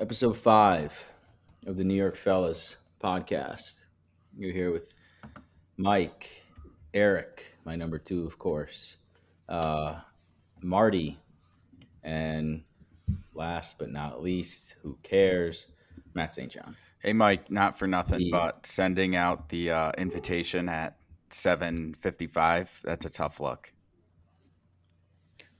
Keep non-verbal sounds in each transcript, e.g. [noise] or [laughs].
episode five of the New York Fellas podcast. You're here with Mike, Eric, my number two, of course, uh, Marty, and last but not least, who cares, Matt St. John. Hey, Mike, not for nothing, Yeah. but sending out the uh, invitation at 7.55, that's a tough look,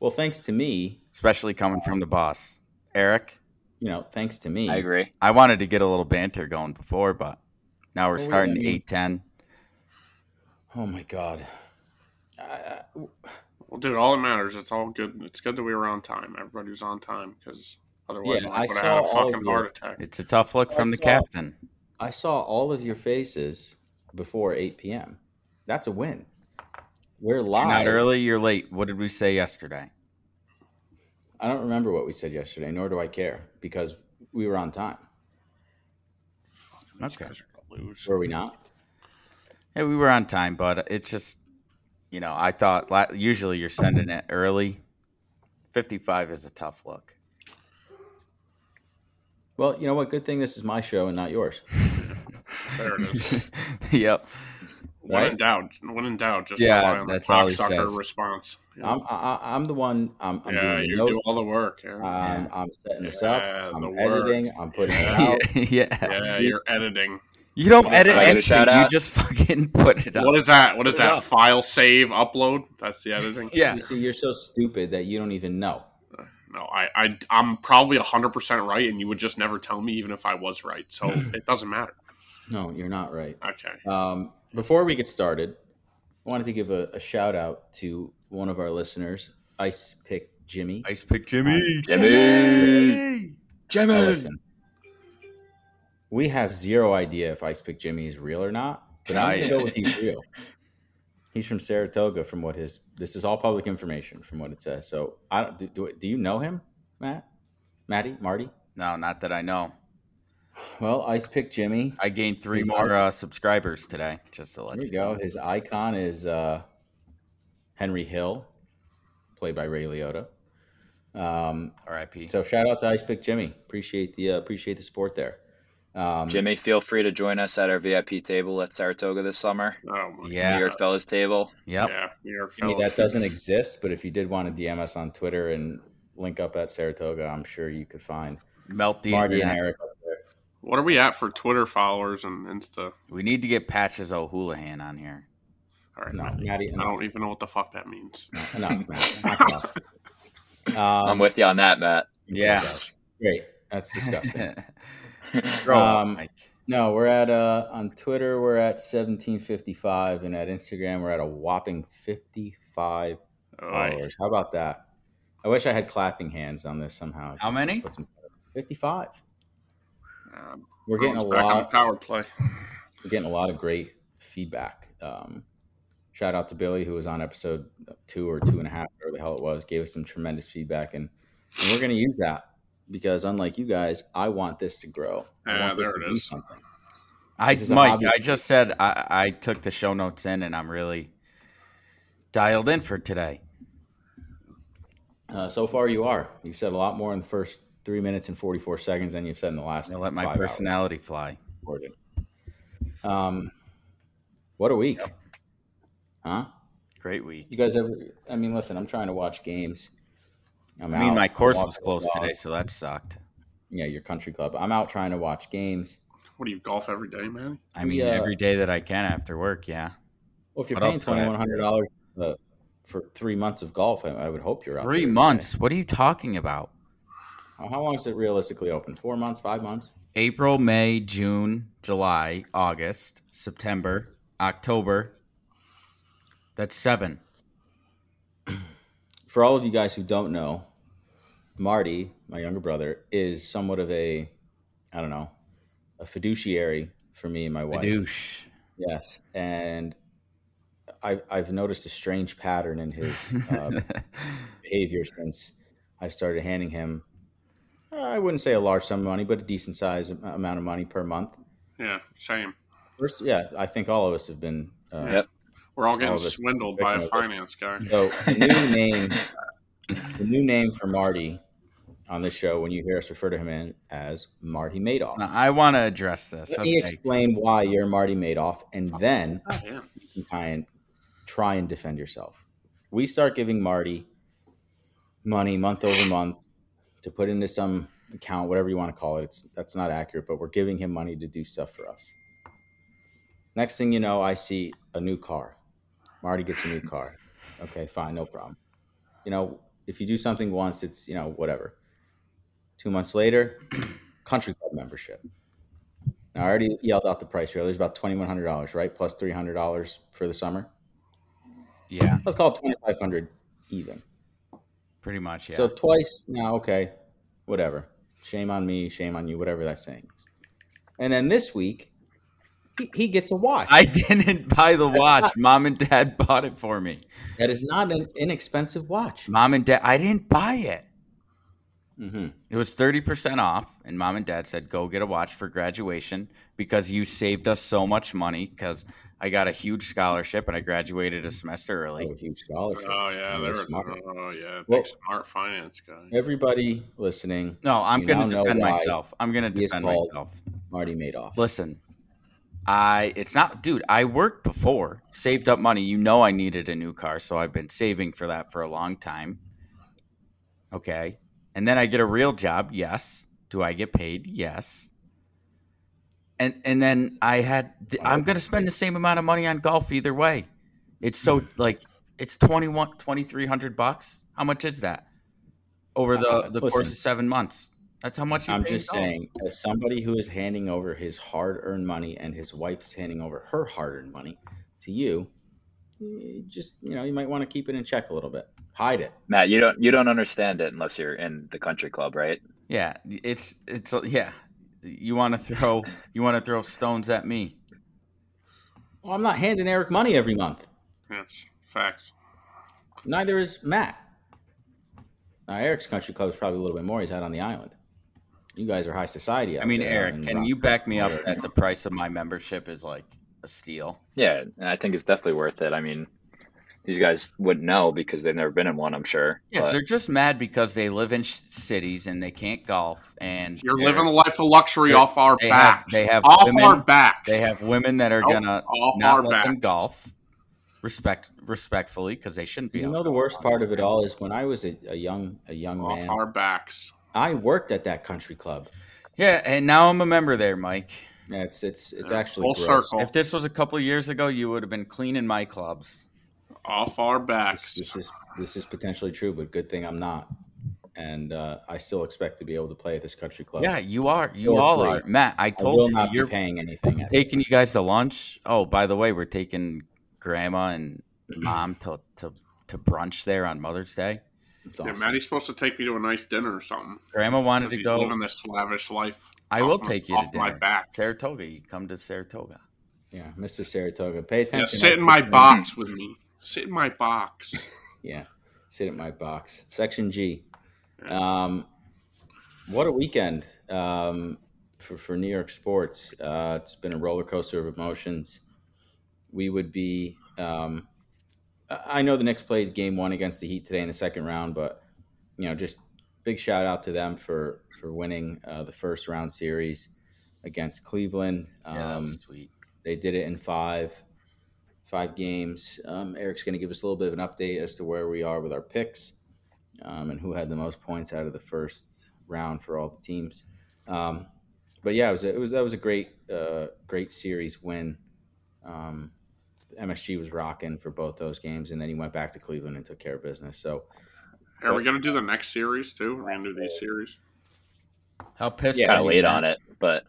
Well, thanks to me, especially coming from the boss. Eric, you know, thanks to me, I agree. I wanted to get a little banter going before, but now we're oh, Well, starting I 8.10. Oh my God. I, I, Well, dude, all that matters. It's all good. It's good that we were on time. Everybody was on time because otherwise, Yeah, I would have had a fucking heart attack. It's a tough look from the captain. I saw all of your faces before 8 p.m. That's a win. We're You're live. not early, you're late. What did we say yesterday? I don't remember what we said yesterday, nor do I care because we were on time. These Okay. guys are gonna lose. Were we not? Yeah, we were on time, but it's just, you know, I thought usually you're sending it early. 55 is a tough look. Well, you know what? Good thing this is my show and not yours. [laughs] There [laughs] it is. When Right? in doubt, when in doubt, just Yeah, rely on the that's all he cocksucker says. response. Yeah, I'm I, I'm the one. I'm, I'm yeah doing you notes, do all the work. Yeah, Um, I'm setting this Yeah, up. I'm the work. editing. I'm putting it Yeah. out. [laughs] yeah. yeah, you're editing. You don't Can edit anything. You just fucking [laughs] put it up. What is that? What is Put that? up. File, save, upload. That's the editing. [laughs] Yeah. You see, you're so stupid that you don't even know. No, I, I, I'm probably hundred percent right, and you would just never tell me, even if I was right. So it doesn't matter. No, you're not right. Okay. Um, before we get started, I wanted to give a, a shout out to one of our listeners, Ice Pick Jimmy. Ice pick Jimmy. Jimmy. Now listen, we have zero idea if Ice Pick Jimmy is real or not, but I'm gonna go with he's [laughs] real. He's from Saratoga, from what his this is all public information from what it says. So I don't do. Do, do you know him, Matt, Matty, Marty? No, not that I know. Well, Ice Pick Jimmy. I gained three He's more uh, subscribers today, just to let There you you go. know. His icon is uh, Henry Hill, played by Ray Liotta. Um, R.I.P. so shout out to Ice Pick Jimmy. Appreciate the uh, appreciate the support there. Um, Jimmy, feel free to join us at our VIP table at Saratoga this summer. Oh my Yeah. New York Fellas table. Yep. Yeah, New York Jimmy, fellas. that doesn't exist, but if you did want to DM us on Twitter and link up at Saratoga, I'm sure you could find Melt the Marty and. Eric up there. What are we at for Twitter followers and Insta? We need to get Patches O'Houlihan on here. All right, No, Matty. Matty, I don't even know what the fuck that means. No, enough, man. Knock. Um, I'm with you on that, Matt. Yeah. Great. That's disgusting. [laughs] Um, No, we're at uh on Twitter we're at 1755 and at Instagram we're at a whopping 55 Oh, followers. How about that? I wish I had clapping hands on this somehow. How many? 55. Um, We're getting a back on lot power play. [laughs] we're getting a lot of great feedback. Um, shout out to Billy who was on episode 2 or two and a half whatever the hell it was, gave us some tremendous feedback and, and we're going to use that because unlike you guys, I want this to grow. I Yeah, want this there to it be is. something. I, This is a Mike, hobby. I just said I, I took the show notes in and I'm really dialed in for today. Uh, so far, you are. You've said a lot more in the first three minutes and 44 seconds than you've said in the last I let my five hours personality fly. Um, what a week. Huh? Great week. You guys ever, I mean, listen, I'm trying to watch games. I'm I mean, out. my course was closed today, so that sucked. Yeah, your country club. I'm out trying to watch games. What do you golf every day, man? I mean, We, uh, every day that I can after work, yeah. Well, if you're What paying else do I have to do? $2,100 uh, for three months of golf, I, I would hope you're out. Three there months. day. What are you talking about? How long is it realistically open? Four months, five months? April, May, June, July, August, September, October. That's seven. [clears throat] for all of you guys who don't know, Marty, my younger brother, is somewhat of a, I don't know, a fiduciary for me and my wife. Badoosh. Yes, and I've I've noticed a strange pattern in his [laughs] uh, behavior since I started handing him. I wouldn't say a large sum of money, but a decent size amount of money per month. Yeah, same. First, yeah, I think all of us have been. Uh, Yep. We're all All getting of us swindled by a victim of this. finance guy. So the new [laughs] name, the new name for Marty on this show when you hear us refer to him in as Marty Madoff. Now, I want to address this. Let me explain why you're Marty Madoff, and then Yeah. you can try and try and defend yourself. We start giving Marty money month over month to put into some account, whatever you want to call it. It's that's not accurate, but we're giving him money to do stuff for us. Next thing you know, I see a new car. Marty gets a new car. Okay, fine, no problem. You know, if you do something once, it's you know whatever. Two months later, [clears throat] country club membership. Now, I already yelled out the price here. There's about twenty one hundred dollars, right? Plus three hundred dollars for the summer. Yeah, Let's call it twenty five hundred even. Pretty much. Yeah. So twice now, okay, whatever. Shame on me, shame on you, whatever that saying is. And then this week, he, he gets a watch. I didn't buy the watch. Mom and Dad [laughs] bought it for me. that is not an inexpensive watch. Mom and Dad, I didn't buy it. hmm It was 30% off, and mom and dad said, go get a watch for graduation because you saved us so much money because I got a huge scholarship and I graduated a semester early. Oh, huge scholarship. Oh yeah, they're smart. oh yeah, big Well- smart finance guy. Everybody listening, No, I'm going to defend myself. I'm going to he is defend called- myself. Marty Madoff. Listen, I it's not dude, I worked before, saved up money. You know I needed a new car, so I've been saving for that for a long time. Okay. And then I get a real job. Yes. Do I get paid? Yes. And and then I had th- I'm going to spend the same amount of money on golf either way. It's so like it's 21 2300 bucks. How much is that? Over the Uh, the course of 7 months. That's how much you I'm just golf. saying, as somebody who is handing over his hard earned money and his wife is handing over her hard earned money to you, you just you know, you might want to keep it in check a little bit. Hide it. Matt, you don't you don't understand it unless you're in the country club, right? Yeah, it's it's yeah. You want to throw you want to throw stones at me. Well, I'm not handing Eric money every month. That's facts. Neither is Matt. Now, Eric's country club is probably a little bit more. He's out on the island. You guys are high society. I mean, there Eric, can you back me up that the price of my membership is like a steal? Yeah, I think it's definitely worth it. I mean, these guys wouldn't know because they've never been in one, I'm sure. Yeah, but they're just mad because they live in sh- cities and they can't golf and You're living a life of luxury off our they have- they have off women- our backs. They have women that are gonna off not our let them golf, respect respectfully because they shouldn't be. You know the worst part of it all is when I was a, a young a young off man. our backs. I worked at that country club. Yeah, and now I'm a member there, Mike. Yeah, it's it's it's Yeah, actually full gross. circle. If this was a couple years ago, you would have been cleaning my clubs. Off our This backs. is, this is this is potentially true, but good thing I'm not. And uh, I still expect to be able to play at this country club. Yeah, you are. You For all free. are. Matt, I I told will you not you're be paying anything. At it. taking you guys to lunch. Oh, by the way, we're taking grandma and [clears throat] mom to to, to brunch there on Mother's Day. It's Yeah, awesome. Maddie's supposed to take me to a nice dinner or something. Grandma wanted to he's go. living this lavish life. I off will my- take you to off my dinner. back. Saratoga, you come to Saratoga. Yeah, Mr. Saratoga, pay Yeah, attention. sit in my box with me. Sit in my box. [laughs] Yeah, sit in my box. Section G. Um, what a weekend um, for for New York sports. Uh, it's been a roller coaster of emotions. We would be. Um, I I know the Knicks played Game One against the Heat today in the second round, but you know, just big shout out to them for for winning uh, the first round series against Cleveland. Yeah, that Um, was sweet. they did it in five, five games. Um, Eric's going to give us a little bit of an update as to where we are with our picks um, and who had the most points out of the first round for all the teams. Um, but yeah, it was, a, it was that was a great, uh, great series win. Um, MSG was rocking for both those games, and then he went back to Cleveland and took care of business. So Are we gonna do the next series too? We're gonna do these series. How pissed it's are kind of you, late on it, but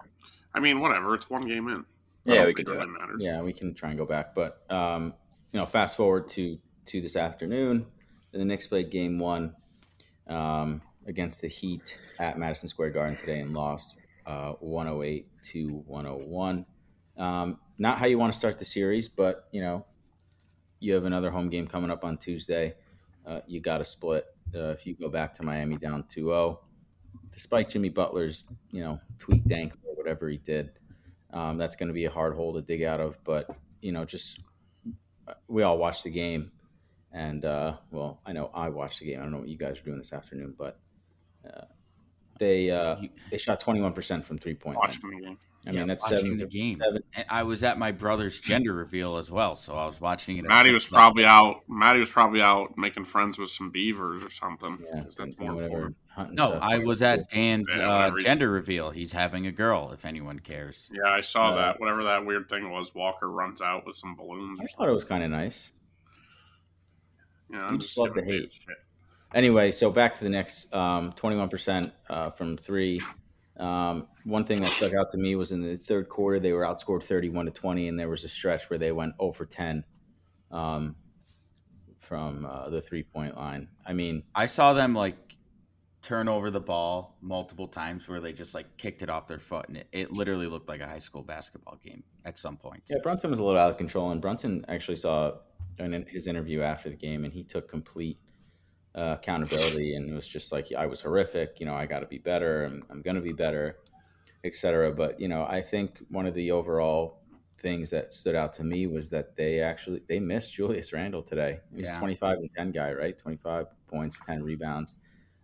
I mean, whatever. It's one game in. Yeah, we could do really it. Matters. Yeah, we can try and go back, but um, you know, fast forward to to this afternoon, and the Knicks played Game One um, against the Heat at Madison Square Garden today and lost uh, 108 to 101. Um, not how you want to start the series, but you know, you have another home game coming up on Tuesday. Uh, you got to split uh, if you go back to Miami down 2-0. Despite Jimmy Butler's, you know, tweaked ankle or whatever he did, um, that's going to be a hard hole to dig out of. But you know, just we all watched the game, and uh, well, I know I watched the game. I don't know what you guys are doing this afternoon, but uh, they uh, they shot twenty one percent from three point. Watch the game. I Yeah, mean, that's watching seven the game. seven- I was at my brother's gender reveal as well, so I was watching it. at Maddie was probably out. Maddie was probably out making friends with some beavers or something. Yeah, 'cause that's more whatever. important. No, stuff. I was at Dan's Yeah, uh, gender reveal. He's having a girl. If anyone cares. Yeah, I saw Uh, that. Whatever that weird thing was, Walker runs out with some balloons. I thought it was kind of nice. Yeah, you just love to hate. shit. Anyway, so back to the next um, 21% uh, from three. Um, one thing that stuck out to me was in the third quarter, they were outscored 31 to 20, and there was a stretch where they went 0 for 10 um, from uh, the three point line. I mean, I saw them like turn over the ball multiple times where they just like kicked it off their foot, and it, it literally looked like a high school basketball game at some points. yeah, Brunson was a little out of control, and Brunson actually saw in his interview after the game, and he took complete uh, accountability and it was just like I was horrific. You know, I got to be better. I'm, I'm going to be better, etc. But you know, I think one of the overall things that stood out to me was that they actually they missed Julius Randle today. He was Yeah. 25 and 10 guy, right? 25 points, 10 rebounds.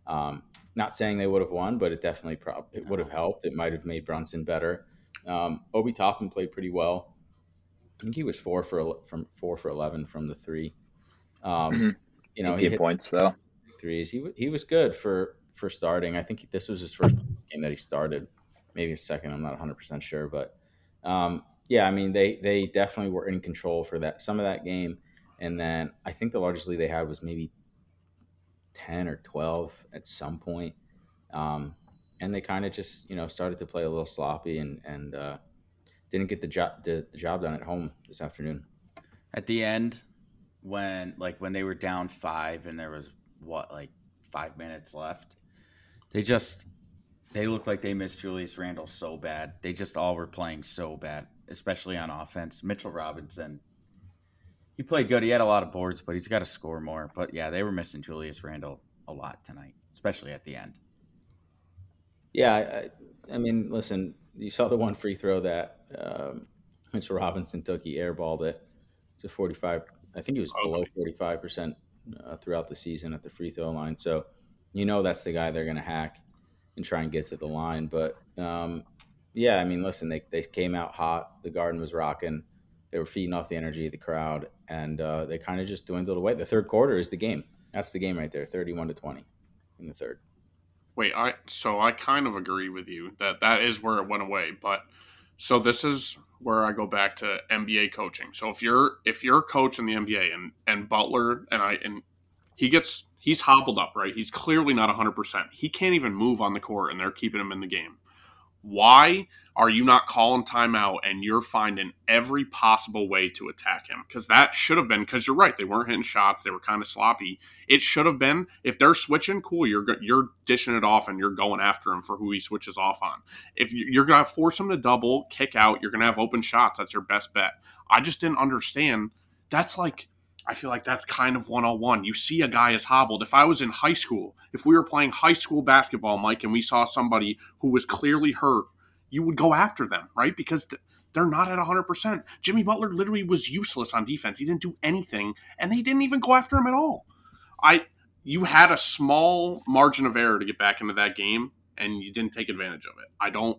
Um, not saying they would have won, but it definitely prob- it would have helped. It might have made Brunson better. Um, Obi Toppin played pretty well. I think he was four for from four for 11 from the three. Um, Mhm. You know, he 18 hit points though. threes. He wa- he was good for for starting. I think this was his first game that he started, maybe his second. I'm not 100 percent sure, but um, yeah, I mean they they definitely were in control for that some of that game, and then I think the largest lead they had was maybe 10 or 12 at some point. Um, and they kind of just you know started to play a little sloppy and and uh, didn't get the job the, the job done at home this afternoon. At the end, when like when they were down five and there was what like five minutes left, they just they looked like they missed Julius Randle so bad. They just all were playing so bad, especially on offense. Mitchell Robinson, he played good. He had a lot of boards, but he's got to score more. But yeah, they were missing Julius Randle a lot tonight, especially at the end. Yeah, I, I, I mean, listen, you saw the one free throw that um, Mitchell Robinson took. He airballed it to 45. I think he was below 45% uh, throughout the season at the free throw line. So you know that's the guy they're going to hack and try and get to the line. But um, yeah, I mean, listen, they, they came out hot. The garden was rocking. They were feeding off the energy of the crowd, and uh, they kind of just dwindled away. The third quarter is the game. That's the game right there, 31 to 20 in the third. Wait, I so I kind of agree with you that that is where it went away, but so this is where I go back to NBA coaching. So if you're if you're a coach in the NBA and and Butler and I and he gets he's hobbled up, right? He's clearly not 100%. He can't even move on the court and they're keeping him in the game. Why are you not calling timeout and you're finding every possible way to attack him? Because that should have been because you're right. They weren't hitting shots. They were kind of sloppy. It should have been if they're switching, cool. You're you're dishing it off and you're going after him for who he switches off on. If you're gonna force him to double, kick out, you're gonna have open shots. That's your best bet. I just didn't understand. That's like I feel like that's kind of 101. You see a guy is hobbled. If I was in high school, if we were playing high school basketball, Mike, and we saw somebody who was clearly hurt, you would go after them, right? Because th- they're not at 100%. Jimmy Butler literally was useless on defense. He didn't do anything, and they didn't even go after him at all. I you had a small margin of error to get back into that game, and you didn't take advantage of it. I don't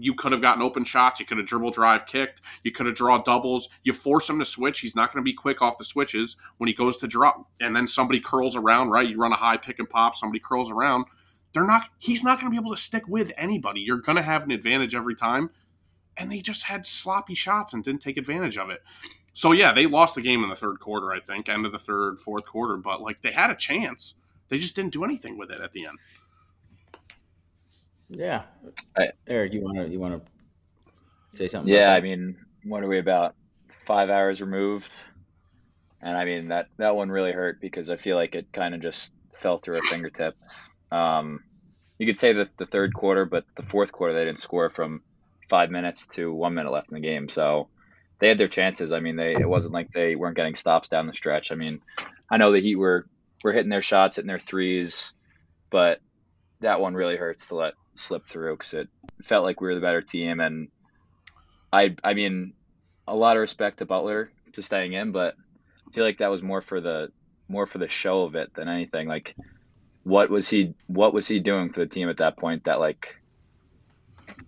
you could have gotten open shots. You could have dribble drive kicked. You could have draw doubles. You force him to switch. He's not going to be quick off the switches when he goes to drop. And then somebody curls around, right? You run a high pick and pop. Somebody curls around. They're not. He's not going to be able to stick with anybody. You're going to have an advantage every time. And they just had sloppy shots and didn't take advantage of it. So yeah, they lost the game in the third quarter. I think end of the third, fourth quarter. But like they had a chance. They just didn't do anything with it at the end. Yeah, I- Eric, you want to you want to say something? Yeah, I mean, what are we about five hours removed? And I mean that that one really hurt because I feel like it kind of just fell through our fingertips. Um, you could say that the third quarter, but the fourth quarter they didn't score from five minutes to one minute left in the game. So they had their chances. I mean, they it wasn't like they weren't getting stops down the stretch. I mean, I know the Heat were were hitting their shots, hitting their threes, but that one really hurts to let slip through because it felt like we were the better team. And I I mean, a lot of respect to Butler to staying in, but I feel like that was more for the more for the show of it than anything. Like what was he what was he doing for the team at that point that like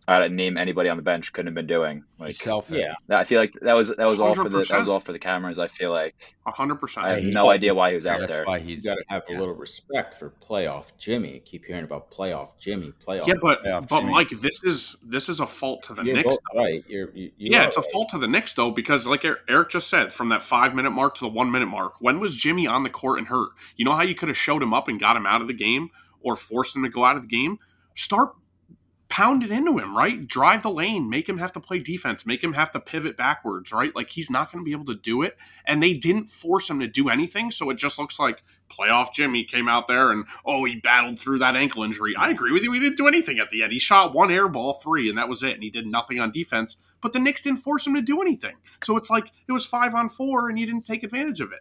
I don't name anybody on the bench couldn't have been doing. Like He's selfish. Yeah, I feel like that was that was all for the that was all for the cameras. I feel like hundred percent. I have no idea why he was out That's there. why he's got to have yeah. a little respect for playoff Jimmy. Keep hearing about playoff Jimmy, playoff. Yeah, but playoff but Jimmy. Mike, this is this is a fault to the You're Knicks. both right. You're, you, you yeah, are it's a fault to the Knicks though, because like Er- Eric just said, from that five minute mark to the one minute mark, when was Jimmy on the court and hurt? You know how you could have showed him up and got him out of the game, or forced him to go out of the game? Start pounding into him, right? Drive the lane, make him have to play defense, make him have to pivot backwards, right? Like he's not going to be able to do it, and they didn't force him to do anything, so it just looks like playoff Jimmy came out there and oh he battled through that ankle injury. I agree with you. He didn't do anything at the end. He shot one air ball three, and that was it. And he did nothing on defense. But the Knicks didn't force him to do anything. So it's like it was five on four, and you didn't take advantage of it.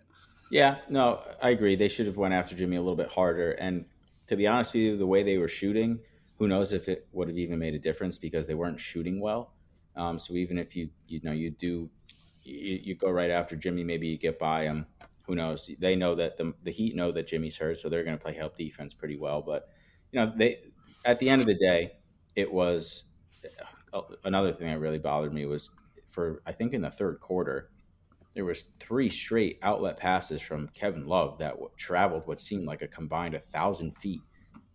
Yeah, no, I agree. They should have went after Jimmy a little bit harder. And to be honest with you, the way they were shooting, who knows if it would have even made a difference because they weren't shooting well. Um, so even if you you know you do you, you go right after Jimmy, maybe you get by him. Who knows? They know that the the Heat know that Jimmy's hurt, so they're going to play help defense pretty well. But you know they at the end of the day, it was uh, another thing that really bothered me was for I think in the third quarter there was three straight outlet passes from Kevin Love that w- traveled what seemed like a combined a thousand feet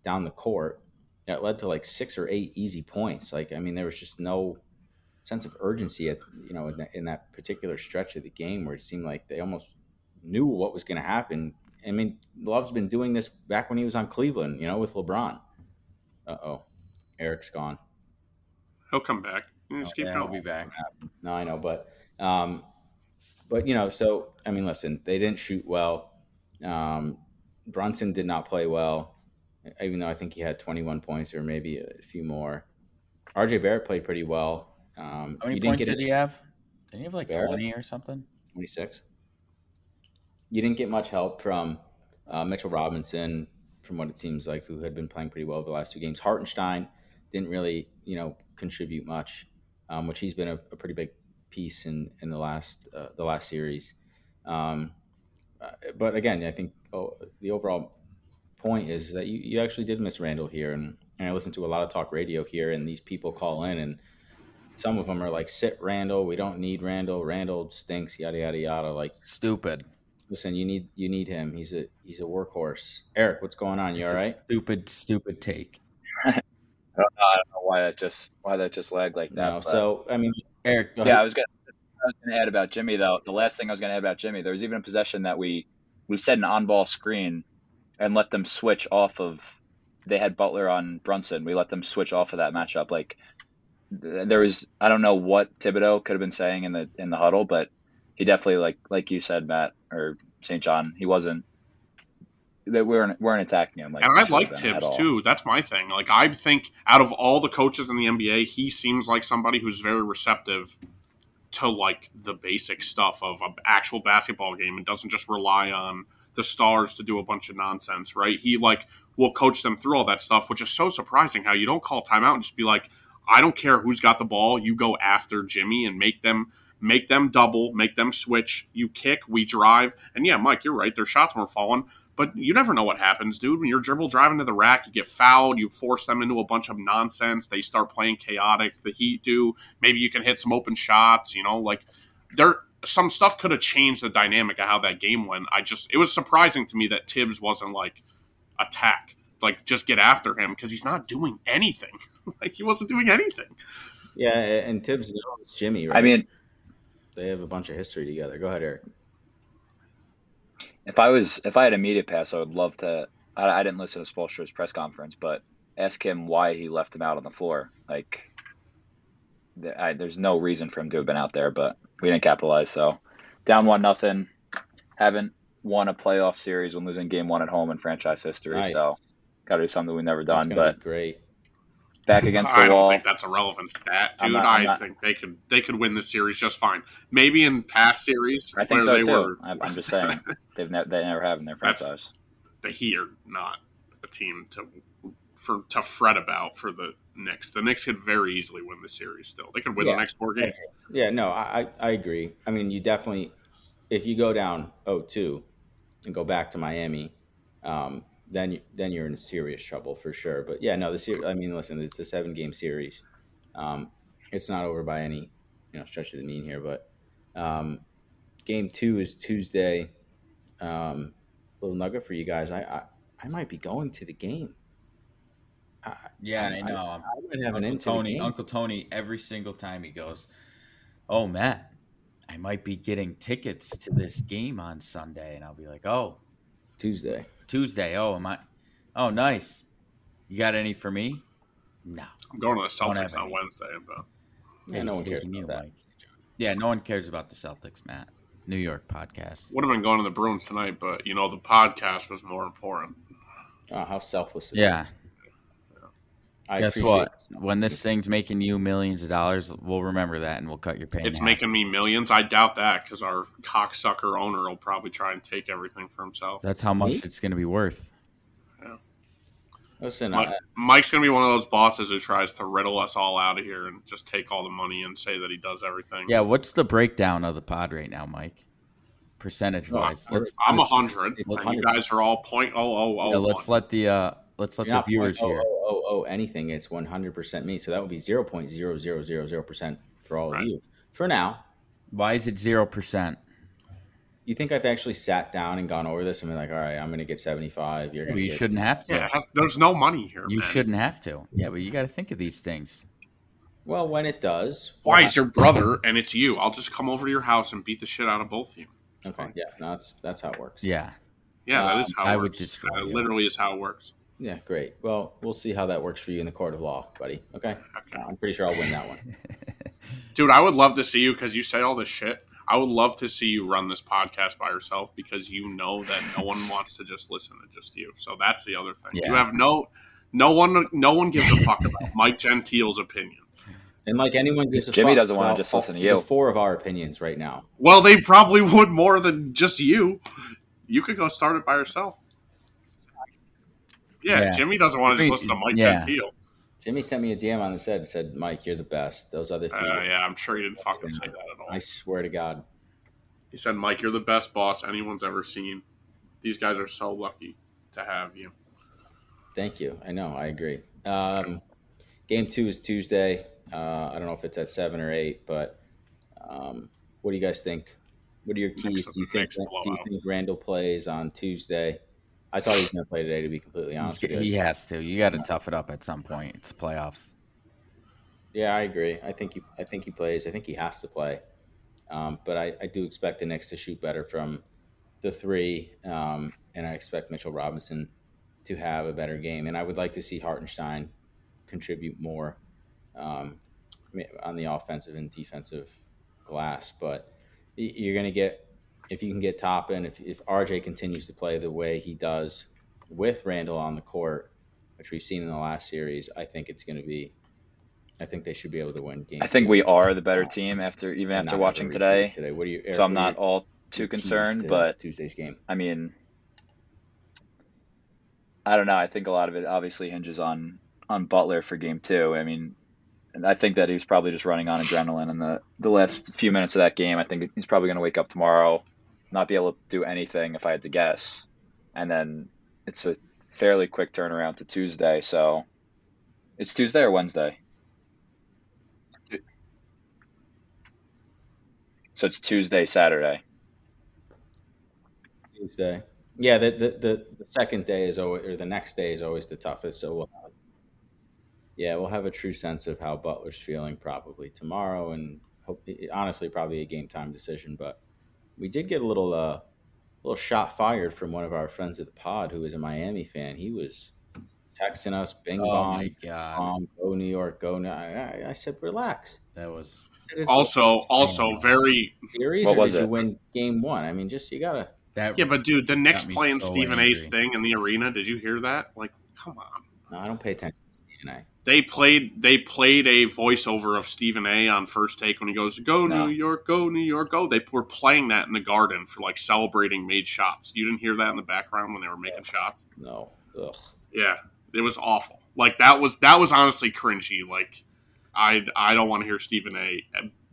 down the court that led to like six or eight easy points. Like I mean, there was just no sense of urgency at you know in that, in that particular stretch of the game where it seemed like they almost knew what was going to happen. I mean, Love's been doing this back when he was on Cleveland, you know, with LeBron. Uh oh, Eric's gone. He'll come back. You Just keep yeah, he'll be back. No, I know, but um, but you know, so I mean, listen, they didn't shoot well. Um, Brunson did not play well, even though I think he had 21 points or maybe a few more. RJ Barrett played pretty well. Um, How many points get did he have? Did he have like Barrett? twenty or something? 26. You didn't get much help from uh, Mitchell Robinson, from what it seems like, who had been playing pretty well the last two games. Hartenstein didn't really, you know, contribute much, um, which he's been a, a pretty big piece in in the last uh, the last series. Um, uh, but again, I think oh, the overall point is that you, you actually did miss Randle here, and, and I listen to a lot of talk radio here, and these people call in and some of them are like, "Sit Randle. We don't need Randle. Randle stinks. Yada yada yada." Like, Stupid. listen, you need you need him. He's a he's a workhorse. Eric, what's going on? You It's all a right? Stupid, stupid take. [laughs] I don't know, I don't know why that just why that just lagged like that. No. So I mean, Eric, go yeah, I was gonna I was gonna add about Jimmy though. The last thing I was gonna add about Jimmy, there was even a possession that we we set an on ball screen and let them switch off of they had Butler on Brunson. We let them switch off of that matchup. Like there was I don't know what Thibodeau could have been saying in the in the huddle, but he definitely like like you said, Matt or St. John, he wasn't they weren't weren't attacking him like and I like Thibs too. That's my thing. Like I think out of all the coaches in the NBA, he seems like somebody who's very receptive to like the basic stuff of an actual basketball game and doesn't just rely on the stars to do a bunch of nonsense, right? He like will coach them through all that stuff, which is so surprising how you don't call timeout and just be like, I don't care who's got the ball, you go after Jimmy and make them make them double, make them switch, you kick, we drive. And yeah, Mike, you're right, their shots weren't falling. But you never know what happens, dude. When you're dribble driving to the rack, you get fouled, you force them into a bunch of nonsense. They start playing chaotic. The Heat do. Maybe you can hit some open shots, you know, like there some stuff could have changed the dynamic of how that game went. I just it was surprising to me that Thibs wasn't like attack, like just get after him because he's not doing anything. [laughs] like he wasn't doing anything. yeah, and Thibs knows Jimmy. Right? I mean, they have a bunch of history together. Go ahead, Eric. If I was, if I had a media pass, I would love to. I, I didn't listen to Spoelstra's press conference, but ask him why he left him out on the floor. Like, I, there's no reason for him to have been out there, but we didn't capitalize. So, down one nothing. Haven't won a playoff series when losing game one at home in franchise history. Nice. So, got to do something we've never done. gonna But be great. back against I the don't wall. think that's a relevant stat, dude. not- I'm not- think they could they could win this series just fine. Maybe in past series I think where so they too. were I'm, I'm just saying [laughs] they've ne- they never have in their That's- franchise. the Heat are not a team to for to fret about for the Knicks. The Knicks could very easily win the series. Still, they could win Yeah. the next four games. Yeah, no, I, I agree. I mean, you definitely, if you go down 0-2 and go back to Miami, um, then you, then you're in serious trouble for sure. But yeah, no, the series. I mean, listen, it's a seven game series. Um, it's not over by any you know stretch of the mean here, but um, game two is Tuesday. Um, little nugget for you guys. I, I I might be going to the game. I, Yeah, I- I, know. I might have an Uncle into Tony. Uncle Tony, every single time he goes, "Oh, Matt, I might be getting tickets to this game on Sunday," and I'll be like, "Oh, Tuesday. Tuesday. Oh, am I? Oh, nice. You got any for me? No. I'm going to the Don't Celtics on. Wednesday, but Yeah, no one cares about that. Mike. Yeah, no one cares about the Celtics, Matt. New York podcast. would have been going to the Bruins tonight. But you know, the podcast was more important. Oh, how selfless! of Yeah. You. I Guess what? it. When this thing's making you millions of dollars, we'll remember that and we'll cut your pay. It's half. making me millions. I doubt that because our cocksucker owner will probably try and take everything for himself. That's how much Me? it's going to be worth. Yeah. Listen, Mi- I, Mike's going to be one of those bosses who tries to riddle us all out of here and just take all the money and say that he does everything. Yeah, what's the breakdown of the pod right now, Mike? Percentage wise. Oh, I'm a hundred, and you guys are all point oh oh oh. yeah, let's let the uh let's let you're the viewers hear. Oh, oh, oh, anything. It's 100% me. So that would be 0.0000% for all Right. of you. For now, Why is it zero percent? you think I've actually sat down and gone over this and been like, all right, I'm going to get 75. You're going to You get shouldn't have to. Yeah, has- there's no money here. You man. shouldn't have to. Yeah, but you got to think of these things. Well, when it does. Why? well, It's your brother, and it's you. I'll just come over to your house and beat the shit out of both of you. It's Okay. fine. Yeah, no, that's, that's how it works. Yeah. Yeah, that is Um, how it I would works. destroy That you. literally is how it works. Yeah, great. Well, we'll see how that works for you in the court of law, buddy. Okay. Okay. I'm pretty sure I'll win that one. [laughs] Dude, I would love to see you because you say all this shit. I would love to see you run this podcast by yourself because you know that no one wants to just listen to just you. So that's the other thing. You have no, no one, no one gives a fuck about Mike Gentile's opinion. And like anyone gives a Jimmy fuck doesn't wanna just listen to the you. four of our opinions right now. Well, they probably would more than just you. You could go start it by yourself. Yeah, Yeah. Jimmy doesn't want to just listen to Mike Yeah. Gentile. Jimmy sent me a DM on the set and said, Mike, you're the best. Those other three. Uh, yeah, I'm sure he didn't fucking say that at all. I swear to God. He said, Mike, you're the best boss anyone's ever seen. These guys are so lucky to have you. Thank you. I know. I agree. Um, game two is Tuesday. Uh, I don't know if it's at seven or eight, but um, what do you guys think? What are your keys? Next- Do you think? Do you think Randle plays on Tuesday? I thought he was going to play today. To be completely honest he has to. You got to tough it up at some point. It's playoffs. Yeah, I agree. I think he, I think he plays. I think he has to play. Um, but I, I do expect the Knicks to shoot better from the three, um, and I expect Mitchell Robinson to have a better game. And I would like to see Hartenstein contribute more um, on the offensive and defensive glass. But you're going to get if you can get Toppin, if if RJ continues to play the way he does with Randle on the court, which we've seen in the last series, I think it's going to be. I think they should be able to win games. I think we are the better team after even after watching today. Today, what do you? Eric, So I'm are not all too concerned, to but Tuesday's game. I mean, I don't know. I think a lot of it obviously hinges on on Butler for game two. I mean, and I think that he was probably just running on adrenaline in the the last few minutes of that game. I think he's probably going to wake up tomorrow, not be able to do anything if I had to guess, and then it's a fairly quick turnaround to Tuesday. So it's Tuesday or Wednesday. So it's Tuesday, Saturday. Tuesday. Yeah, the, the the the second day is always, or the next day is always the toughest. So we'll have, yeah, we'll have a true sense of how Butler's feeling probably tomorrow, and hope, honestly, probably a game time decision. But we did get a little uh, little shot fired from one of our friends at the pod who is a Miami fan. He was texting us, "Bing Oh bong, my god, bong, go New York, go." Now I, I said, "Relax." that was Also, also very Series, What or was did you win game one? I mean, just you gotta. that. yeah, but dude, the Knicks Got me playing so Stephen angry. A's thing in the arena. Did you hear that? Like, come on. No, I don't pay attention to DNA. They played they played a voiceover of Stephen A on first take when he goes, Go No. New York, go New York, go. They were playing that in the garden for like celebrating made shots. You didn't hear that in the background when they were making shots? No, ugh. Yeah. It was awful. Like that was that was honestly cringy. Like I I don't want to hear Stephen A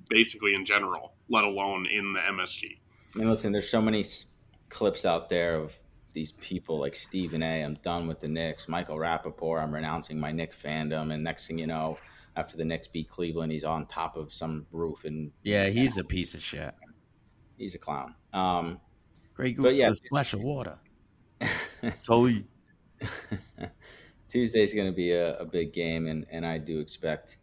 basically in general, let alone in the MSG. I mean, listen, there's so many clips out there of these people like Stephen A. I'm done with the Knicks. Michael Rapaport, I'm renouncing my Knicks fandom. And next thing you know, after the Knicks beat Cleveland, he's on top of some roof and Yeah, he's a piece of shit. he's a clown. Um, Great But goose yeah. a splash of water. [laughs] Sully. Tuesday's going to be a, a big game, and, and I do expect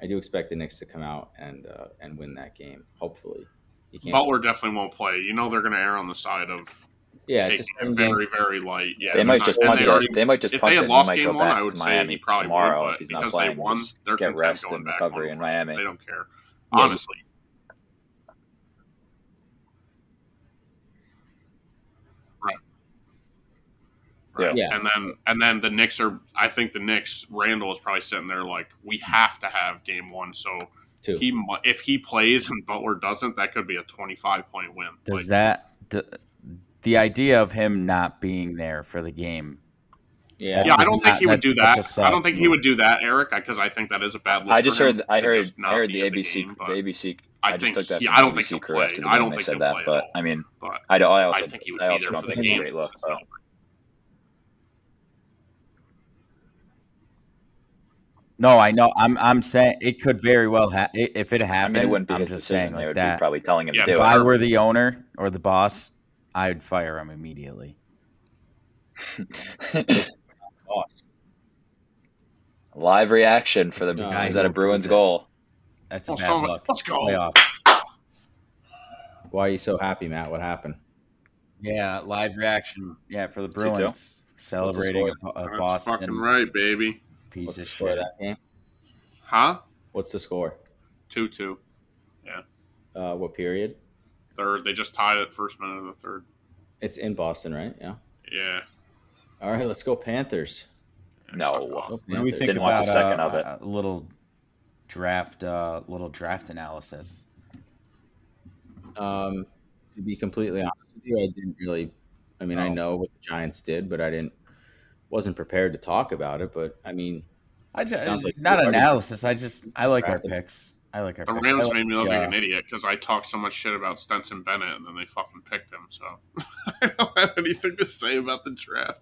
I do expect the Knicks to come out and uh, and win that game. Hopefully, you can't. Butler definitely won't play. You know they're going to err on the side of yeah, it's a it seven game. very, very light. Yeah, They might not- just punt they it. already- They might just if punt they it. had lost game one, I would say Miami he probably tomorrow would, if he's not playing. they won, they're get rest going and back recovery in Miami. They don't care. Yeah. Honestly, Yeah. Yeah. and then and then the Knicks are. I think the Knicks. Randle is probably sitting there like, we have to have game one. So Two. he if he plays and Butler doesn't, that could be a twenty five point win. Does Like, that d- the idea of him not being there for the game? yeah, yeah, I don't think not- he would do that. such a I don't sad think he would do that, Eric, because I think that is a bad look. I just for him heard. I heard. I heard the at ABC. game, the ABC. I I, just took that he- from I don't the think ABC he'll crew play. after the I don't They think said that, play at but all. I mean, But I don't. I also. I think he would I be also there don't for the think it's a game. great look. So- But No, I know. I'm I'm saying it could very well ha- i- if it I happened. mean, it wouldn't be I'm his just decision. saying They would that. be probably telling him Yeah, to if do I were the owner or the boss, I'd fire him immediately. [laughs] Live reaction for the. No, is that a Bruins prove it. goal? That's a Oh, bad so- luck. let's go. Playoff. Why are you so happy, Matt? What happened? Yeah, live reaction. Yeah, for the 2-2. Bruins celebrating a, score? a That's Boston fucking right, baby. piece What's the of score shit. that game? Huh? What's the score? Two two. Uh, what period? Third. They just tied it first minute of the third. It's in Boston, right? Yeah. Yeah. All right, let's go Panthers. No. Fuck off. Go What do we think Didn't watch a second uh, of it. a little draft, uh, little draft analysis? Um, to be completely honest with you, I didn't really. I mean, I Oh. know what the Giants did, but I didn't. Wasn't prepared to talk about it. But I mean, I just Sounds like not analysis. I just I like our drafted. picks. I like our The picks. Rams I like, made me look uh, like an idiot because I talked so much shit about Stetson Bennett and then they fucking picked him. So [laughs] I don't have anything to say about the draft.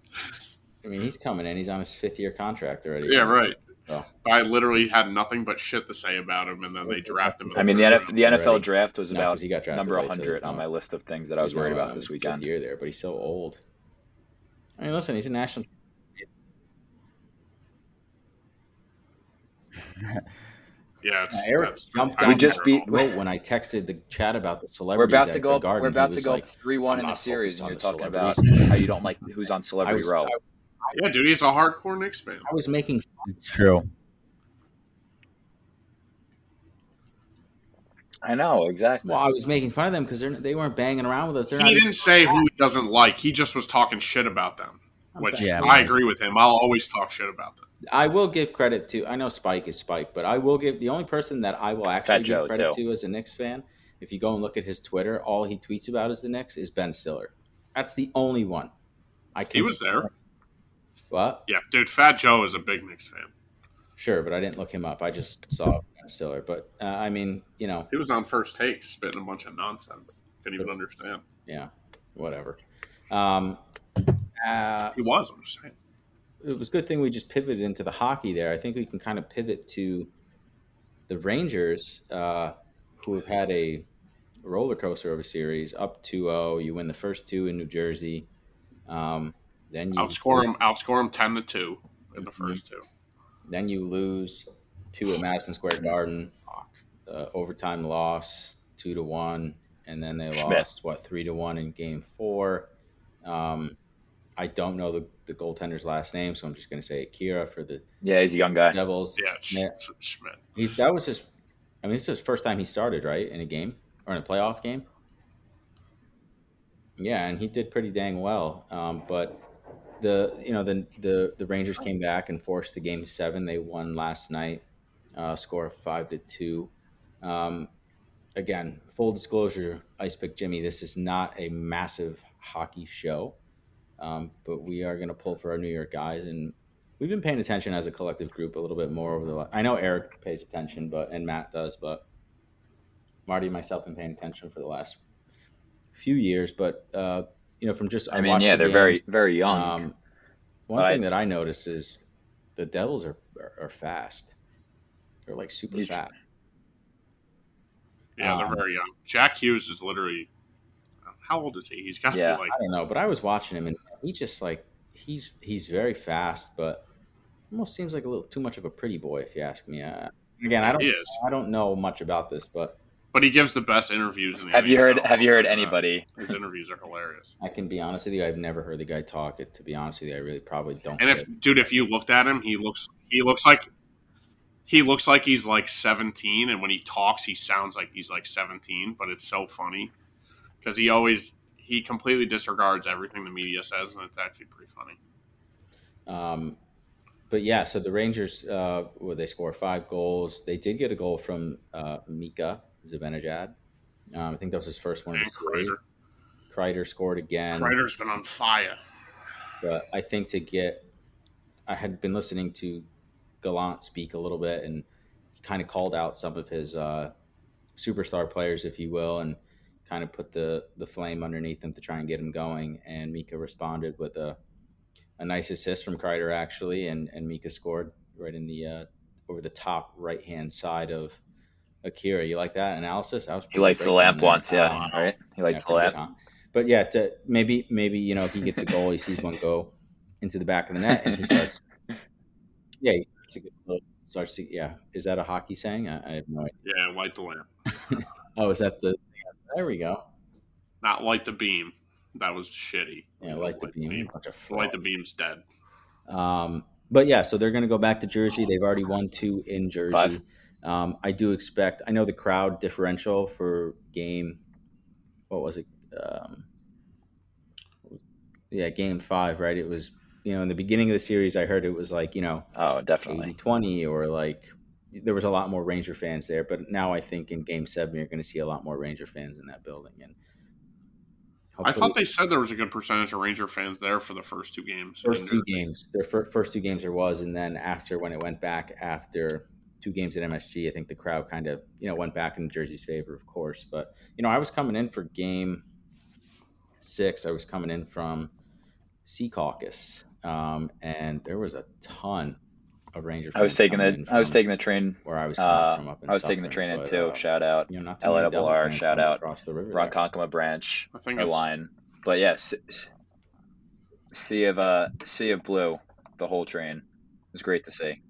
I mean, he's coming in. He's on his fifth year contract already. Yeah, right. But I literally had nothing but shit to say about him, and then they draft him. I mean, the, NF, the NFL Already. draft was No, 'cause about he got drafted number late, so 100 on my list of things that I was worried about this fifth weekend. year there, but he's so old. I mean, listen, he's a national. [laughs] [laughs] yeah, it's, Eric jumped I on We just beat- at when I texted the chat about the celebrity. We're about to go. Up, Garden, we're about to was go like, three one in the series, and you're talking about how you don't like who's on Celebrity was, Row. I, Yeah, dude, he's a hardcore Knicks fan. I was making. It's true. I know exactly. Well, I was making fun of them because they weren't banging around with us. They're He not. didn't say who he doesn't like. He just was talking shit about them, which Yeah, I agree with him. I'll always talk shit about them. I will give credit to. I know Spike is Spike, but I will give the only person that I will actually Fat give Joe, credit too. to as a Knicks fan. If you go and look at his Twitter, all he tweets about is the Knicks is Ben Stiller. That's the only one. I He was there. What? Yeah, dude, Fat Joe is a big Knicks fan. Sure, but I didn't look him up. I just saw Ben Stiller. But uh, I mean, you know, He was on first take spitting a bunch of nonsense. Couldn't even understand. yeah, whatever. Um, uh, He was. I'm just saying. it was a good thing we just pivoted into the hockey there. I think we can kind of pivot to the Rangers, uh, who have had a roller coaster of a series, up 2-0. You win the first two in New Jersey. Um, then you Outscore them, Outscore them ten to two in the Mm-hmm. first two. Then you lose two at Madison Square Garden. Uh, overtime loss, two to one, and then they Schmid. lost what three to one in Game Four. Um, I don't know the, the goaltender's last name, so I'm just going to say Akira for the Yeah, he's a young guy. Devils. Yeah, Sch- Schmid. He's that was his. I mean, this is his first time he started right in a game or in a playoff game. Yeah, and he did pretty dang well. Um, but the you know the the the Rangers came back and forced the game seven. They won last night, uh, score of five to two. Um, again, full disclosure, Ice Pick Jimmy, this is not a massive hockey show, um, but we are going to pull for our New York guys, and we've been paying attention as a collective group a little bit more over the. la- I know Eric pays attention, but and Matt does, but Marty and myself have been paying attention for the last few years. But uh, you know, from just I mean, yeah, they're very very young. Um, one But I- thing that I notice is the Devils are are, are fast. They're like super You tr- fat. Yeah, they're Um, very young. Jack Hughes is literally how old is he? He's got to Yeah. be like I don't know, but I was watching him and he just like he's he's very fast, but almost seems like a little too much of a pretty boy, if you ask me. Uh, again, I don't I don't know much about this, but but he gives the best interviews in the have you heard Have you heard Uh, anybody? His interviews are hilarious. I can be honest with you, I've never heard the guy talk. It to be honest with you, I really probably don't. And if it. dude, if you looked at him, he looks he looks like he looks like he's like 17 and when he talks he sounds like he's like 17, but it's so funny cuz he always he completely disregards everything the media says and it's actually pretty funny. Um, but yeah, so the Rangers, uh, well, they score five goals. They did get a goal from uh, Mika Zibanejad. Um, I think that was his first one And. Kreider. Kreider scored again. Kreider's been on fire. But I think to get, I had been listening to Gallant speak a little bit, and he kind of called out some of his uh, superstar players, if you will, and kind of put the the flame underneath him to try and get him going. And Mika responded with a a nice assist from Kreider actually, and and Mika scored right in the uh, over the top right hand side of Akira. You like that analysis? I was He likes the lamp there. once, yeah, Um, right? He likes yeah, the lamp. good, huh? But yeah, to, maybe maybe you know if he gets a goal, he sees one go into the back of the net, and he starts. [laughs] Yeah, he starts to, get, starts to yeah. Is that a hockey saying? I, I have no idea. Yeah, light the lamp. [laughs] Oh, is that the? There we go. Not light the beam. That was shitty. Yeah, like the beam. Bunch of Light the beam's dead. Um, but yeah, so they're going to go back to Jersey. They've already won two in Jersey. Um, I do expect. I know the crowd differential for game. What was it? Um, yeah, game five, right? It was you know in the beginning of the series. I heard it was like you know Oh, definitely. 80-20 or like there was a lot more Ranger fans there. But now I think in Game Seven you're going to see a lot more Ranger fans in that building. And I thought they said there was a good percentage of Ranger fans there for the first two games. first two games their fir- first two games there was and then after when it went back after two games at msg i think the crowd kind of you know went back in jersey's favor of course but you know i was coming in for game six i was coming in from Secaucus um, and there was a ton of ranger I was taking the I was taking the train. where i was coming Uh, from up in I was taking the train in but, too. uh, Shout out you know not too many Devil LARR, shout out across the river there. Ronkonkoma branch I think or it's, line. But yes, yeah, sea of uh sea of blue, the whole train. It was great to see.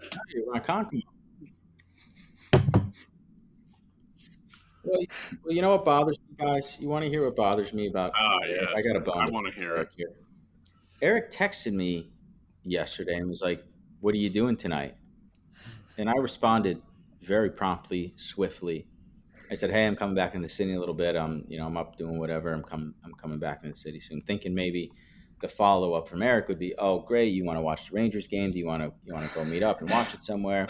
Hey, Ronkonkoma. Well, you- know what bothers me, guys? You want to hear what bothers me about? Ah, Eric? yes. I got a bone. I want to hear Eric it. here. Eric texted me yesterday and was like, "What are you doing tonight?" And I responded very promptly, swiftly. I said, "Hey, I'm coming back in the city a little bit. I'm, you know, I'm up doing whatever. I'm coming, I'm coming back in the city soon." Thinking maybe the follow up from Eric would be, "Oh, great, you want to watch the Rangers game? Do you want to, you want to go meet up and watch it somewhere?"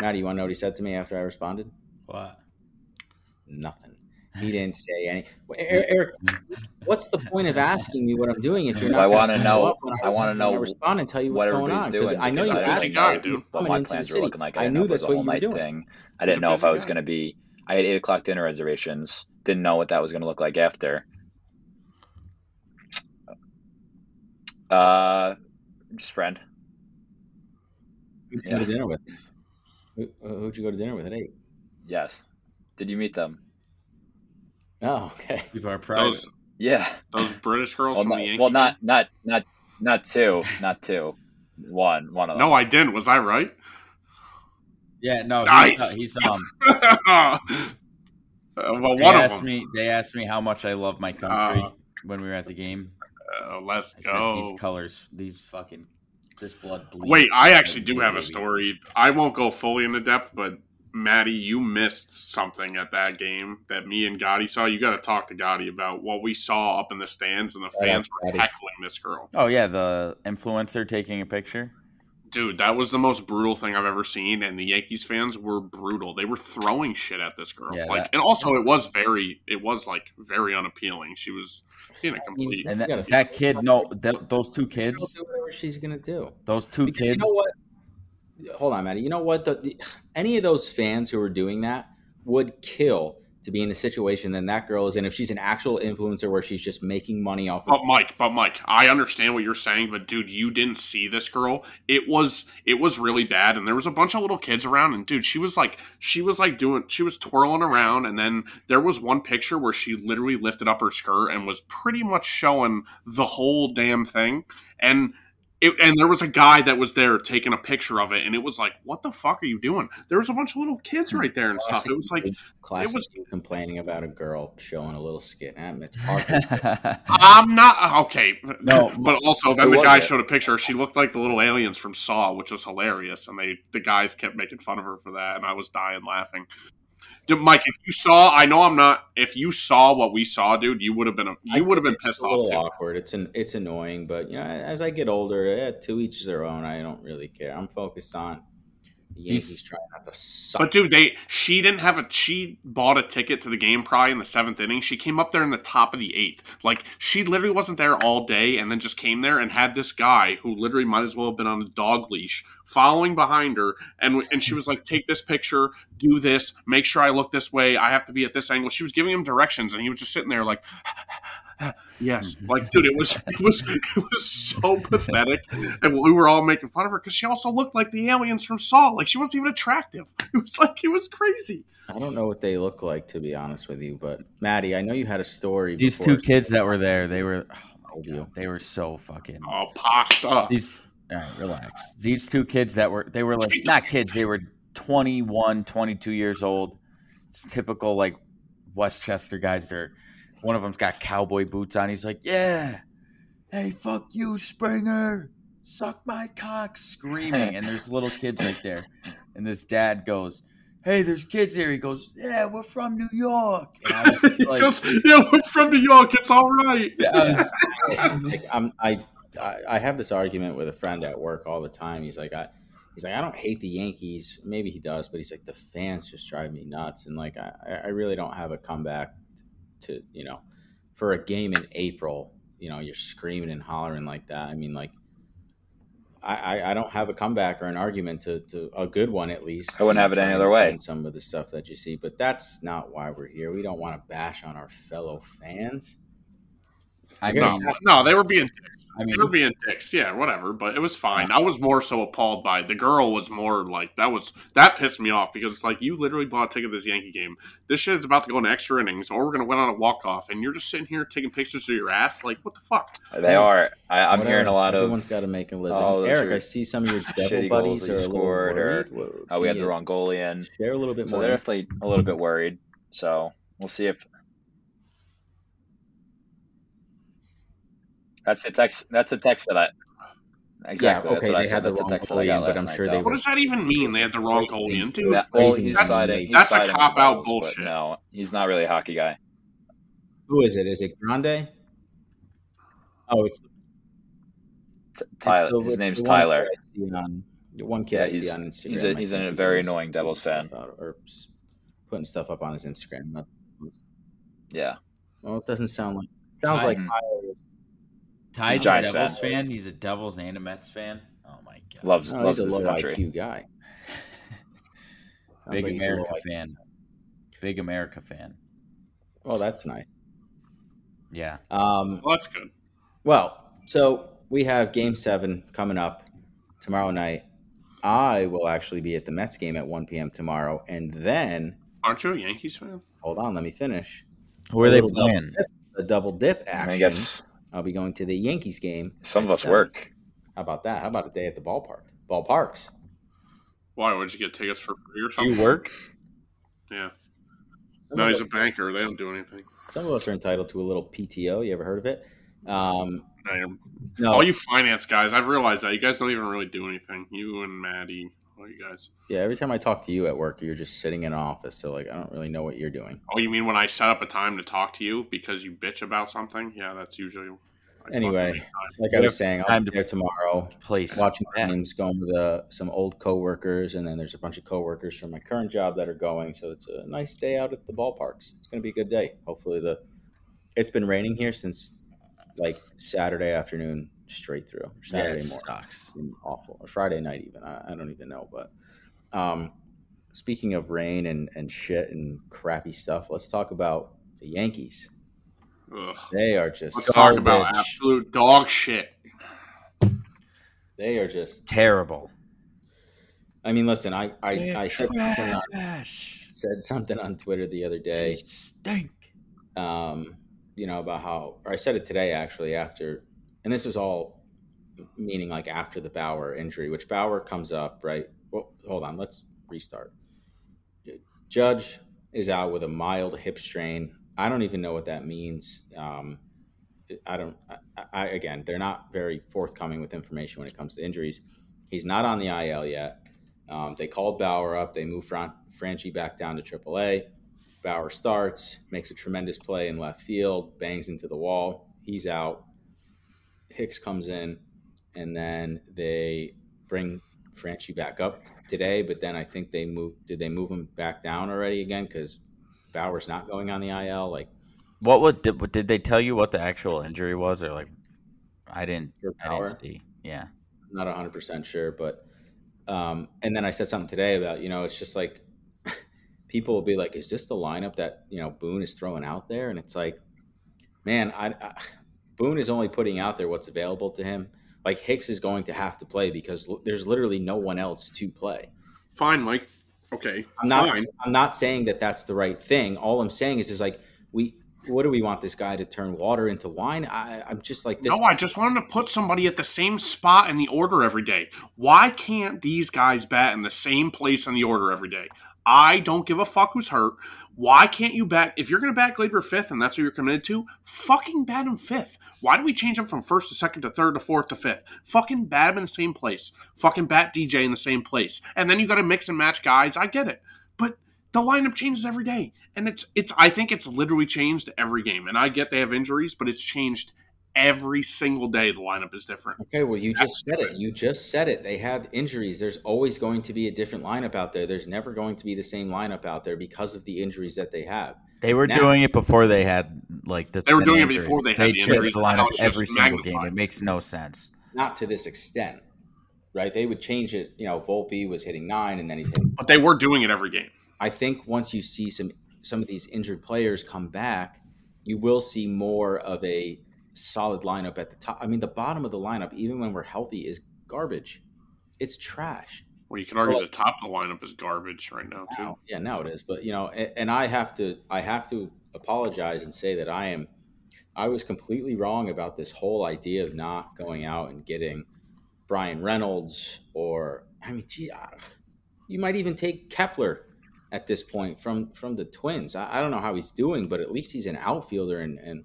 Maddie, you want to know what he said to me after I responded? What? Nothing. He didn't say any. Er- Eric, what's the point of asking me what I'm doing if you're not? I gonna wanna know- I wanna know respond and tell you what's what going on because doing. I know you I asked me what my plans were looking like. I I knew know if it was that's what you were doing. thing. I didn't know if I was going to be. I had eight o'clock dinner reservations. Didn't know what that was going to look like after. Uh, just friend. Who'd you Yeah. go to dinner with? Who, who'd you go to dinner with at eight? Yes. Did you meet them? Oh, okay. Keep our private. Those Yeah. those British girls Well, from the not, Yankee. well, not not not not two, not two. One, one of them. No, I didn't. Was I right? yeah, no, Nice. he's, he's um. [laughs] Uh, well, They one of asked them. me. They asked me how much I love my country Uh, when we were at the game. Uh, let's I said go. these colors, these fucking, this blood bleeds. Wait, I actually do blue, have a story. I won't go fully into depth, but Maddie, you missed something at that game that me and Gotti saw. You got to talk to Gotti about what we saw up in the stands, and the oh, Shout fans to were Gotti. heckling this girl. Oh yeah, the influencer taking a picture. Dude, that was the most brutal thing I've ever seen, and the Yankees fans were brutal. They were throwing shit at this girl, Yeah, like, that- and also it was very, it was like very unappealing. She was being a complete. And that, that kid, no, th- those two kids, whatever she's gonna do. those two Because kids. You know what? Hold on, Maddie. You know what? The, the, any of those fans who are doing that would kill to be in the situation than that girl is in if she's an actual influencer where she's just making money off of But Mike, but Mike, I understand what you're saying, but dude, you didn't see this girl. It was it was really bad, and there was a bunch of little kids around, and dude, she was like she was like doing she was twirling around, and then there was one picture where she literally lifted up her skirt and was pretty much showing the whole damn thing, and. It, and there was a guy that was there taking a picture of it, and it was like, "What the fuck are you doing?" There was a bunch of little kids right there and stuff. It was like, classic was- complaining about a girl showing a little skin. It's hard. [laughs] I'm not uh, okay. No, [laughs] but also then the guy it? showed a picture. She looked like the little aliens from Saw, which was hilarious, and they the guys kept making fun of her for that, and I was dying laughing. Dude, Mike, if you saw, I know I'm not. If you saw what we saw, dude, you would have been you would have been pissed off too. awkward. It's an it's annoying, but you know, as I get older, yeah, to each their own. I don't really care. I'm focused on the These- Yankees trying not to suck. But dude, they she didn't have a she bought a ticket to the game probably in the seventh inning. She came up there in the top of the eighth. Like she literally wasn't there all day, and then just came there and had this guy who literally might as well have been on a dog leash following behind her, and and she was like, "Take this picture, do this, make sure I look this way. I have to be at this angle." She was giving him directions, and he was just sitting there like. Yes, mm-hmm. like dude, it was it was [laughs] it was so pathetic, and we were all making fun of her because she also looked like the aliens from Saw. Like she wasn't even attractive. [laughs] It was like it was crazy. I don't know what they look like to be honest with you, but Maddie, I know you had a story. These before, two kids that were there, they were, oh, told you. they were so fucking. Oh, pasta. These, all right, relax. These two kids that were, they were like not kids. They were 21, 22 years old. Just typical like Westchester guys. They're one of them's got cowboy boots on. He's like, yeah, hey, fuck you, Springer, suck my cock, screaming. and there's little kids right there, and this dad goes. Hey, there's kids here. He goes, "Yeah, we're from New York." And [laughs] He like, goes, yeah, we're from New York. It's all right. yeah, I was- [laughs] Like, I'm, I, I I have this argument with a friend at work all the time. He's like, I, he's like, I don't hate the Yankees. Maybe he does, but he's like, the fans just drive me nuts. And like, I, I really don't have a comeback to, you know, for a game in April. You know, you're screaming and hollering like that. I mean, like, I, I, I don't have a comeback or an argument to, to a good one at least. I wouldn't have it any other way. Some of the stuff that you see, but that's not why we're here. We don't want to bash on our fellow fans. I You're mean, No, no, they were being dicks. I mean, They were being dicks. Yeah, whatever. But it was fine. I was more so appalled by it. the girl. Was more like that was that pissed me off because it's like you literally bought a ticket to this Yankee game. This shit is about to go into extra innings, or we're gonna win on a walk off, and you're just sitting here taking pictures of your ass. Like what the fuck? They are. I, I'm Whatever. hearing a lot of. Everyone's got to make a living. all those Eric, I see some of your [laughs] devil buddies are a little scored, or Oh, we had the you wrong goalie in. Share a little bit So more. they're definitely a little bit worried. So we'll see if that's the text. That's the text that I exactly. okay, that's what I they had the That's wrong text that goalie in, but last I'm night, sure they though. were- What does that even mean? They had the wrong goalie in, dude. That, well, he's nuts. siding. He's That's a siding on cop-out goals, bullshit. No, he's not really a hockey guy. Who is it? Is it Grande? Oh, it's, T- it's Tyler. the- His name's Tyler. kid I see on- the one kid Yeah, I see on Instagram. he's a- I he's think a very was annoying Devils fan. out or putting stuff up on his Instagram. Not- Yeah. Well, it doesn't sound like. Sounds I- like Mhm. Tyler is- Ty's a Giants Devils fan. fan. He's a Devils and a Mets fan. Oh my god, Loves no, loves he's a this low country. IQ guy. Sounds big like he's a low America IQ. fan. Big America fan. Well, that's nice. Yeah. Um, Well, that's good. Well, so we have game seven coming up tomorrow night. I will actually be at the Mets game at 1 p.m. tomorrow. And then, Aren't you a Yankees fan? hold on, let me finish. Who are they Little double playing? dip- A double dip action. I guess I'll be going to the Yankees game. some of us seven. work. How about that? How about a day at the ballpark? Ballparks. Why would you get tickets for free or something? you work? Yeah. Some, No, he's us, a banker. They don't do anything. some of us are entitled to a little PTO. You ever heard of it? Um, Man, no, All you finance guys, I've realized that you guys don't even really do anything. You and Maddie, all you guys. yeah. Every time I talk to you at work, you're just sitting in an office. So like, I don't really know what you're doing. Oh, you mean when I set up a time to talk to you because you bitch about something? Yeah, that's usually. I Anyway, fucking make time. Like I was saying, I'll time be there tomorrow. Place. watching Mets. games, going with uh, some old coworkers, and then there's a bunch of coworkers from my current job that are going. So it's a nice day out at the ballparks. It's going to be a good day. Hopefully the it's been raining here since like Saturday afternoon straight through. Or Yeah, Saturday it morning, sucks. Awful. Or Friday night even. I, I don't even know, but um, speaking of rain and, and shit and crappy stuff, let's talk about the Yankees. Ugh. They are just Let's talk about absolute dog shit. They are just. Terrible. I mean, listen, I I, I said, something on, said something on Twitter the other They day. stink. um, you know, about how, or I said it today actually after, and this was all meaning like after the Bauer injury, which Bauer comes up, right? Well, hold on, let's restart. Judge is out with a mild hip strain. I don't even know what that means. Um, I don't, I, I, again, they're not very forthcoming with information when it comes to injuries. He's not on the IL yet. Um, they called Bauer up. They moved Fran- Franchy back down to AAA. Bauer starts, makes a tremendous play in left field, bangs into the wall. He's out. Hicks comes in, and then they bring Franchy back up today. But then I think they move. Did they move him back down already again? Because Bauer's not going on the IL. Like What would did, did they tell you what the actual injury was or like I didn't I didn't see. Yeah. not hundred percent sure. But um, and then I said something today about you know it's just like [laughs] people will be like, is this the lineup that you know Boone is throwing out there? And it's like, man, I, I Boone is only putting out there what's available to him. Like Hicks is going to have to play because l- there's literally no one else to play. Fine, Mike. Okay, I'm not. fine. I'm not saying that that's the right thing. All I'm saying is, is like we. What do we want this guy to turn water into wine? I, I'm just like this. No, I just want him to put somebody at the same spot in the order every day. Why can't these guys bat in the same place in the order every day? I don't give a fuck who's hurt. Why can't you bat? If you're going to bat Gleyber fifth and that's what you're committed to, fucking bat him fifth. Why do we change him from first to second to third to fourth to fifth? Fucking bat him in the same place. Fucking bat DJ in the same place. And then you got to mix and match guys. I get it. But the lineup changes every day. And it's, it's, I think it's literally changed every game. And I get they have injuries, but it's changed every single day. The lineup is different. Okay, well, you That's just said it. You just said it. They have injuries. There's always going to be a different lineup out there. There's never going to be the same lineup out there because of the injuries that they have. They were Now- doing it before they had like this. They were many doing it before they had They the changed injuries. the lineup every single game. It makes no sense. Not to this extent, right? They would change it. You know, Volpe was hitting nine, and then he's hitting. But they were doing it every game. I think once you see some some of these injured players come back, you will see more of a solid lineup at the top. I mean, the bottom of the lineup, even when we're healthy, is garbage. It's trash. Well, you can argue Well- the top of the lineup is garbage right now too. Now, yeah, now it is. But you know, and, and I have to, I have to apologize and say that I am, I was completely wrong about this whole idea of not going out and getting Bryan Reynolds or, I mean, gee, I- you might even take Kepler at this point from from the Twins. I, I don't know how he's doing, but at least he's an outfielder and and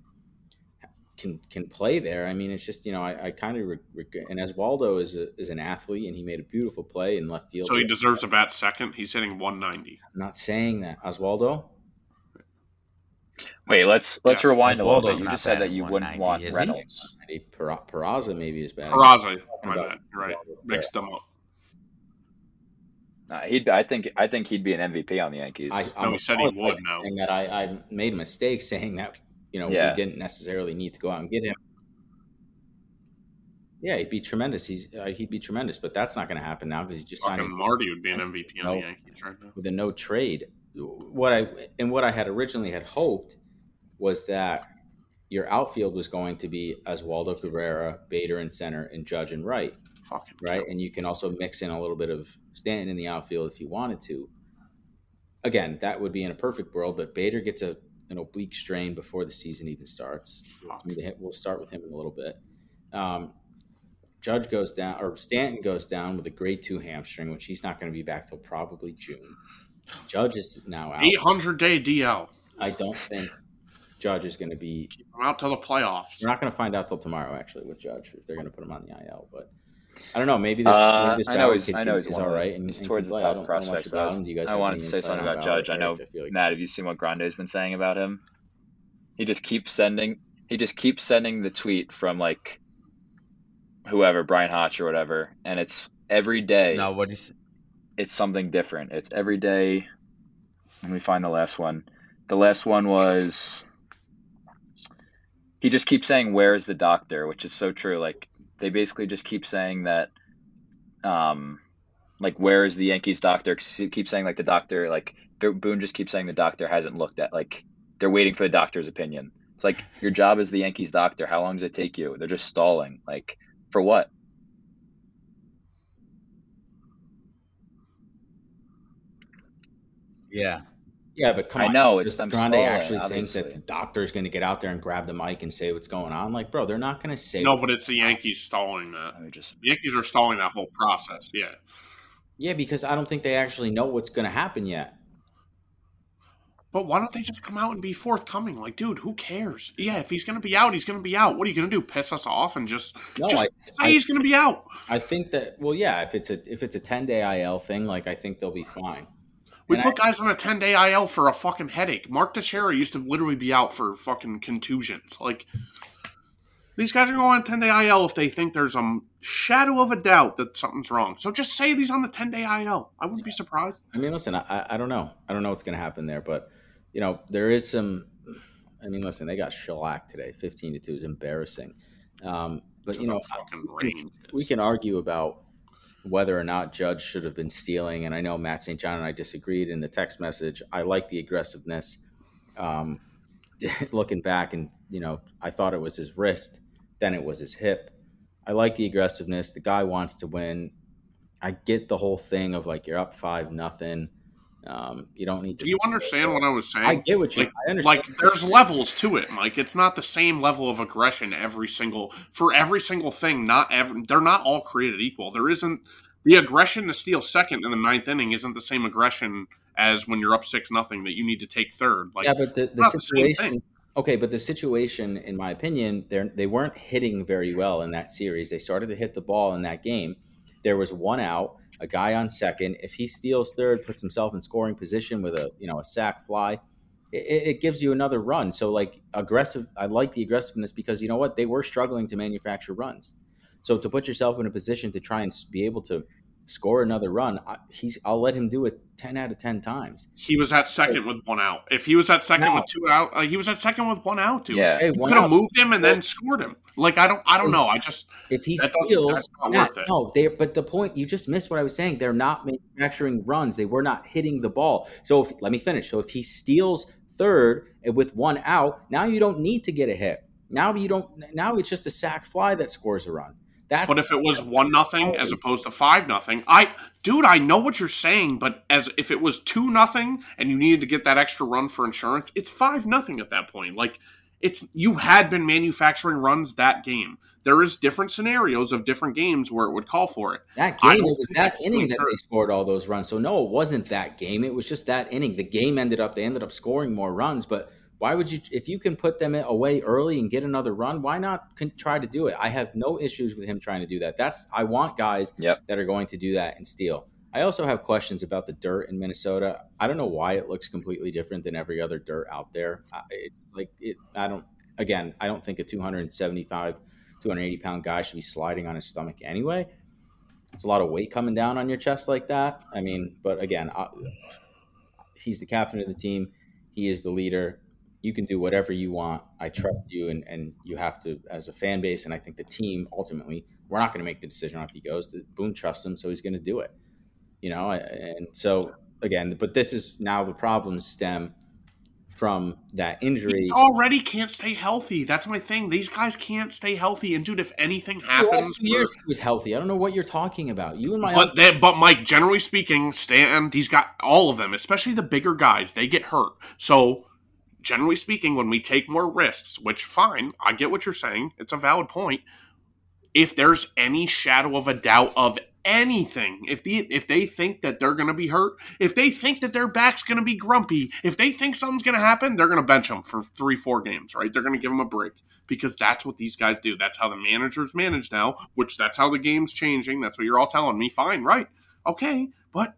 can can play there. I mean, it's just you know, I, I kind of regret. And Oswaldo is a, is an athlete, and he made a beautiful play in left field. So he deserves a bat second. He's hitting 190. I'm not saying that Oswaldo. Wait, let's let's Yeah, rewind a little bit. You just said that you wouldn't want is? Reynolds. Maybe Pera- Peraza maybe is bad. Peraza, my bad. Right. Mixed them up. Uh, he'd, I think, I think he'd be an MVP on the Yankees. I, No, I'm he said he would apologizing now. saying that I, I made a mistake saying that you know Yeah. we didn't necessarily need to go out and get him. Yeah, he'd be tremendous. He's uh, he'd be tremendous, but that's not going to happen now because he just signed Fucking a- Marty would be an MVP on the Yankees right now. with a no trade. What I and what I had originally had hoped was that your outfield was going to be Oswaldo Cabrera, Bader in center, and Judge and right. Fucking right? And you can also mix in a little bit of Stanton in the outfield if you wanted to. Again, that would be in a perfect world, but Bader gets a an oblique strain before the season even starts. We'll start with him in a little bit. Um, Judge goes down, or Stanton goes down with a grade two hamstring, which he's not going to be back till probably June. Judge is now out. 800 day DL. I don't think Judge is going to be. I'm out to the playoffs. We're not going to find out till tomorrow, actually, with Judge if they're going to put him on the IL. But I don't know. Maybe this, Uh, maybe this I know he's- kid I know can- he's is one all of the- right. And, he's and towards the top I don't, I don't know much prospects, but I was- you guys I wanted to say something on about Judge. I Eric? know, feel like Matt, have you seen what Grande's been saying about him? He just keeps sending. He just keeps sending the tweet from like whoever, Bryan Hoch or whatever, and it's every day. No, what you? It's something different. It's every day. Let me find the last one. The last one was. He just keeps saying, "Where's the doctor?" Which is so true. Like they basically just keep saying that. Um, Like, where is the Yankees doctor? Keep saying like the doctor, like Boone just keeps saying the doctor hasn't looked at. Like, they're waiting for the doctor's opinion. It's like your job is the Yankees doctor. How long does it take you? They're just stalling. Like, for what? Yeah. Yeah, but come I on. know, it's Does them Grande stalling, actually think obviously. that the doctor's going to get out there and grab the mic and say what's going on? Like, bro, they're not going to say. No, but it's the Yankees stalling that. I just The Yankees are stalling that whole process. Yeah. Yeah, because I don't think they actually know what's going to happen yet. But why don't they just come out and be forthcoming? Like, dude, who cares? Yeah, if he's going to be out, he's going to be out. What are you going to do? Piss us off and just No, just I, say I, he's going to be out? I think that. Well, yeah, if it's a if it's a ten day IL thing, like I think they'll be fine. We And put guys on a 10 day IL for a fucking headache. Mark Teixeira used to literally be out for fucking contusions. Like, these guys are going on 10 day IL if they think there's a shadow of a doubt that something's wrong. So just say these on the 10 day IL. I wouldn't be surprised. I mean, listen, I, I don't know. I don't know what's going to happen there, but you know, there is some. I mean, listen, they got shellacked today, fifteen to two, is embarrassing. Um, but you know, we can, we can argue about whether or not Judge should have been stealing, and I know Matt St. John and I disagreed in the text message. I like the aggressiveness. Um, [laughs] looking back, and you know, I thought it was his wrist, then it was his hip. I like the aggressiveness. The guy wants to win. I get the whole thing of like you're up five nothing. Um, you don't need to. Do you understand what I was saying? I get what you. Like- I understand. like there's levels to it mike it's not the same level of aggression every single for every single thing not every they're not all created equal there isn't the aggression to steal second in the ninth inning isn't the same aggression as when you're up six nothing that you need to take third like yeah, but the, the not the situation. okay, but the situation, in my opinion, they they weren't hitting very well in that series. They started to hit the ball in that game. There was one out, a guy on second. If he steals third, puts himself in scoring position with a you know a sac fly, it, it gives you another run. So like aggressive, I like the aggressiveness because you know what they were struggling to manufacture runs. So to put yourself in a position to try and be able to score another run, I, he's I'll let him do it ten out of ten times. he was at second with one out if he was at second No. with two out uh, he was at second with one out dude yeah. Hey, you could have moved him and then scored him like i don't i don't know i just If he That steals, that's not worth no, they. But the point you just missed what I was saying. They're not manufacturing runs. They were not hitting the ball. So if, let me finish. So if he steals third and with one out, now you don't need to get a hit. Now you don't. Now it's just a sac fly that scores a run. That's But if it was one nothing as oh. opposed to five nothing, I dude, I know what you're saying, but as if it was two nothing and you needed to get that extra run for insurance, it's five nothing at that point. Like it's you had been manufacturing runs that game. There is different scenarios of different games where it would call for it. that game, it was that inning that they scored all those runs. So no, it wasn't that game. It was just that inning. The game ended up. They ended up scoring more runs, but. Why would you, if you can put them away early and get another run, why not con- try to do it? I have no issues with him trying to do that. That's I want guys Yep. that are going to do that and steal. I also have questions about the dirt in Minnesota. I don't know why it looks completely different than every other dirt out there. I- It's like it. I don't. Again, I don't think a 275, 280 pound guy should be sliding on his stomach anyway. It's a lot of weight coming down on your chest like that. I mean, but again, I, he's the captain of the team. He is the leader. You can do whatever you want. I mm-hmm. trust you, and, and you have to, as a fan base, and I think the team ultimately, we're not going to make the decision on if he goes. To Boone trusts him, so he's going to do it. You know, and so again, but this is now the problems stem from that injury. He already can't stay healthy. That's my thing. These guys can't stay healthy. And dude, if anything The happens, last two years he was healthy. I don't know what you're talking about. You and my But they, but Mike, generally speaking, Stanton, these got all of them, especially the bigger guys, they get hurt. So, generally speaking, when we take more risks, which fine, I get what you're saying, it's a valid point. If there's any shadow of a doubt of anything, if the if they think that they're going to be hurt, if they think that their back's going to be grumpy, if they think something's going to happen, they're going to bench them for three, four games, right? They're going to give them a break because that's what these guys do. That's how the managers manage now, which that's how the game's changing. That's what you're all telling me. Fine, right? Okay, but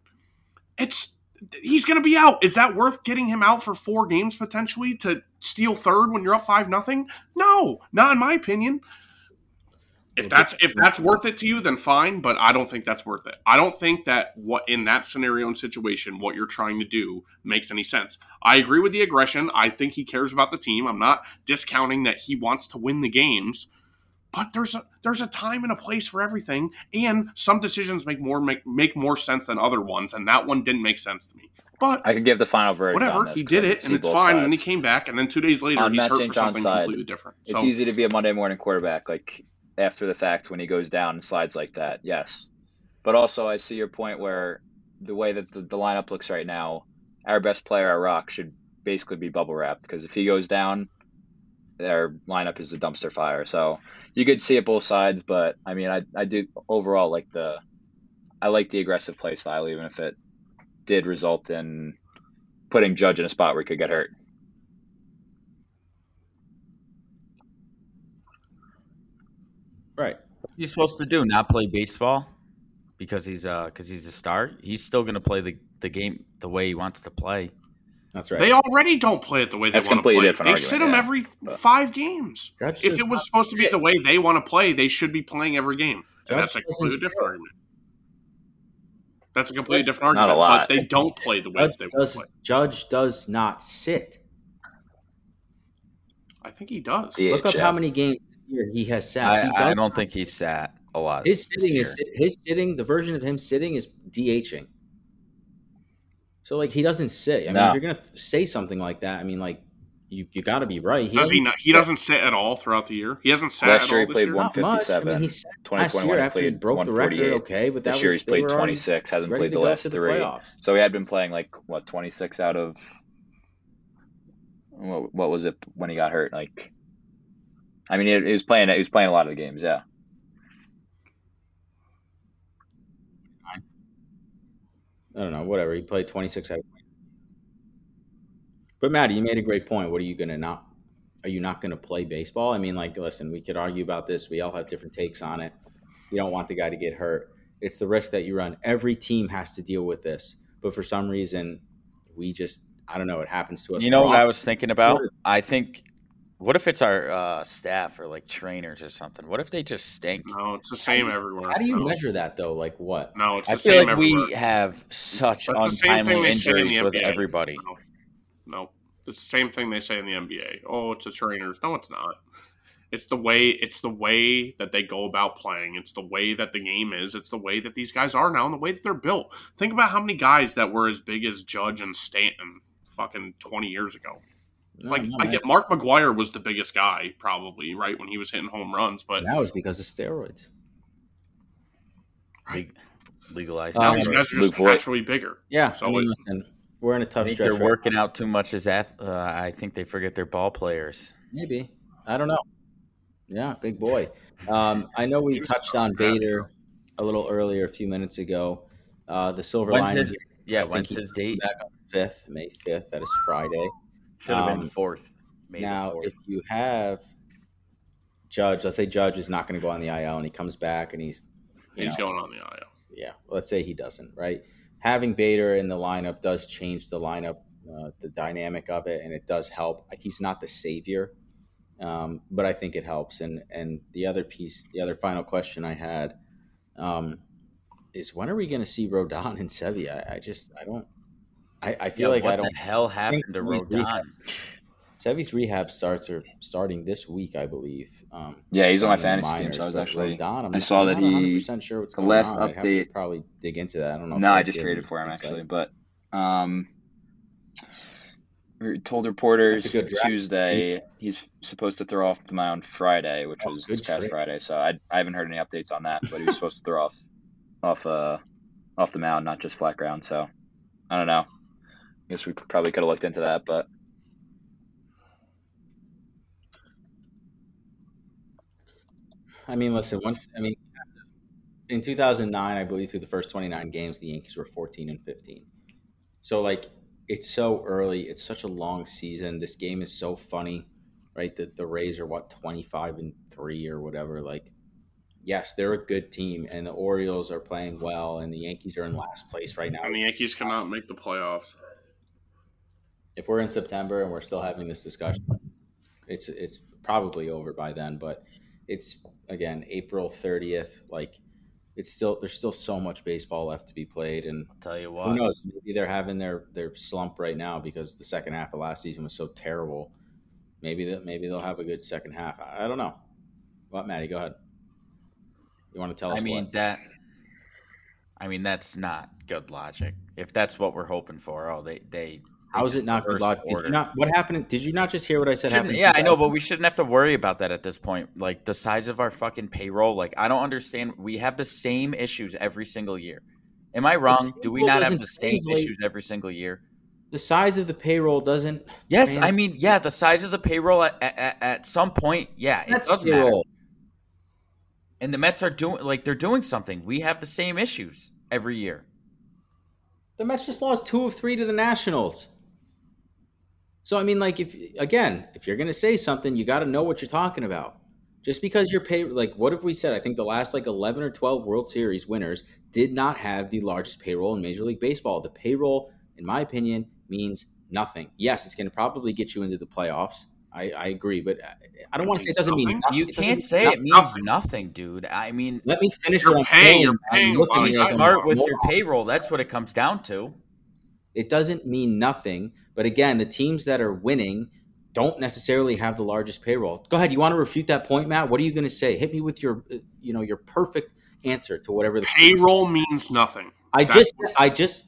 it's he's going to be out. Is that worth getting him out for four games potentially to steal third when you're up five nothing? No, not in my opinion. If that's if that's worth it to you, then fine. But I don't think that's worth it. I don't think that what in that scenario and situation, what you're trying to do makes any sense. I agree with the aggression. I think he cares about the team. I'm not discounting that he wants to win the games, but there's a there's a time and a place for everything, and some decisions make more make make more sense than other ones, and that one didn't make sense to me. But I could give the final verdict. on whatever, this he did it, and it's fine. And then he came back, and then two days later, On he's hurt for something side, completely different. It's easy to be a Monday morning quarterback, like after the fact when he goes down and slides like that. Yes, but also I see your point where the way that the, the lineup looks right now, our best player, our rock, should basically be bubble wrapped because if he goes down, their lineup is a dumpster fire. So you could see it both sides, but I mean, I I do overall like the, I like the aggressive play style, even if it did result in putting Judge in a spot where he could get hurt. Right. he's supposed to do? Not play baseball because he's uh because he's a star. He's still gonna play the, the game the way he wants to play. That's right. they already don't play it the way they That's want to play. different They argument, sit them yeah. every But- five games. Judge If it was not supposed to be sit. the way they want to play, they should be playing every game. Judge that's a completely sit. different argument. That's a completely Judge- different Not a lot. But they don't play the way Judge they want does, to play. Judge does not sit. I think he does. Yeah. Look up DHL. how many games he has sat. I, He I don't think he's sat a lot. his sitting is his sitting. The version of him sitting is DHing. So like he doesn't sit. I mean, No. if you're gonna th- say something like that, I mean, like you you got to be right. He doesn't not? He doesn't sit at all throughout the year. He hasn't sat Last at year all he this played year. one- not much. I 157. mean, he sat last 2021 year he after he played broke the record. 148. Okay, but that This year was he's they played were already 26, hasn't ready played to the go last to the three. playoffs. So he had been playing like what 26 out of what, what was it when he got hurt? Like, I mean, he, he was playing. He was playing a lot of the games. Yeah, I don't know, whatever. He played 26 out of 20. But Maddie, you made a great point. What are you going to not are you not going to play baseball? I mean, like listen, we could argue about this. We all have different takes on it. You don't want the guy to get hurt. It's the risk that you run. Every team has to deal with this. But for some reason, we just I don't know, it happens to us. You know what I was thinking about? I think, what if it's our uh, staff or like trainers or something? What if they just stink? No, it's the same everywhere. How do you no. meek that though? Like what? No, it's the I feel same like everywhere. we have such That's the same thing untimely they say in injuries with NBA. everybody. No, no, it's the same thing they say in the NBA. Oh, it's the trainers. No, it's not. It's the way. It's the way that they go about playing. It's the way that the game is. It's the way that these guys are now, and the way that they're built. Think about how many guys that were as big as Judge and Stanton, fucking twenty years ago. No, Like no, I get Mark McGwire was the biggest guy probably right when he was hitting home runs, but that was because of steroids. Leg- legalized. Um, these guys are Luke just Voit. naturally bigger. Yeah. So I mean, it- listen, we're in a tough think stretch. they're right working out too much as ath- uh, I think they forget their ball players. Maybe. I don't know. Yeah, big boy. Um, I know we touched on. Bader a little earlier, a few minutes ago. Uh, the silver When's lining yeah, I when's his date? back on the fifth, May fifth. That is Friday. Should have been um, the fourth. May the now, 4th. if you have Judge, let's say Judge is not going to go on the IL and he comes back and he's, He's know, going on the IL. yeah, let's say he doesn't, right? Having Bader in the lineup does change the lineup, uh, the dynamic of it, and it does help. Like he's not the savior, um, but I think it helps. And and the other piece, the other final question I had um, is when are we going to see Rodon and Sevi? I, I just I don't. I, I feel Yeah, like what I don't. the hell happened to Rodon? rehab- Sevi's rehab starts are starting this week, I believe. Um, yeah, he's on my fantasy team. So I was actually Rodon, I'm I saw that not he- 100% sure what's the going last on. I'd have to update- probably dig into that. I don't know. no, I just traded for him actually, but um, told reporters That's a good draft. Tuesday he's supposed to throw off the mound Friday, which Oh, was this past trade. Friday. So I I haven't heard any updates on that, but he was supposed to throw off off uh off the mound, not just flat ground. So I don't know. I guess we probably could have looked into that, but I mean, listen. Once I mean, in 2009, I believe through the first 29 games, the Yankees were 14 and 15. So like, it's so early. It's such a long season. This game is so funny, right? The the Rays are what 25 and three or whatever. Like, yes, they're a good team, and the Orioles are playing well, and the Yankees are in last place right now. And the Yankees cannot make the playoffs. If we're in September and we're still having this discussion, it's it's probably over by then. But it's again April thirtieth. Like it's still there's still so much baseball left to be played, and I'll tell you what, who knows? Maybe they're having their their slump right now because the second half of last season was so terrible. Maybe that maybe they'll have a good second half. I, I don't know. What, Maddie? Go ahead. You want to tell us? I mean what? that. I mean that's not good logic. If that's what we're hoping for, oh, they they. How is it not good luck? Did you not? What happened? Did you not just hear what I said Shouldn't- happened? yeah, I know, but we shouldn't have to worry about that at this point. Like the size of our fucking payroll. Like I don't understand. We have the same issues every single year. Am I wrong? Do we not have the same issues every single year? the size of the payroll doesn't. Yes, I mean, yeah, the size of the payroll at, at, at some point, yeah, it That's does matter. And the Mets are doing like they're doing something. We have the same issues every year. The Mets just lost two of three to the Nationals. So I mean, like, if again, if you're gonna say something, you got to know what you're talking about. Just because you're paid, like, what if we said? I think the last like 11 or 12 World Series winners did not have the largest payroll in Major League Baseball. The payroll, in my opinion, means nothing. Yes, it's going to probably get you into the playoffs. I, I agree, but I- don't want to say it doesn't mean Nothing? You can't say nothing. it means Nothing. dude. I mean, Let me finish You're paying- you're paying Look at a me lot like of I'm start with your payroll. That's what it comes down to. It doesn't mean nothing. But again, the teams that are winning don't necessarily have the largest payroll. Go ahead. You want to refute that point, Matt? What are you going to say? Hit me with your, you know, your perfect answer to whatever the Payroll means nothing. I That's just, I just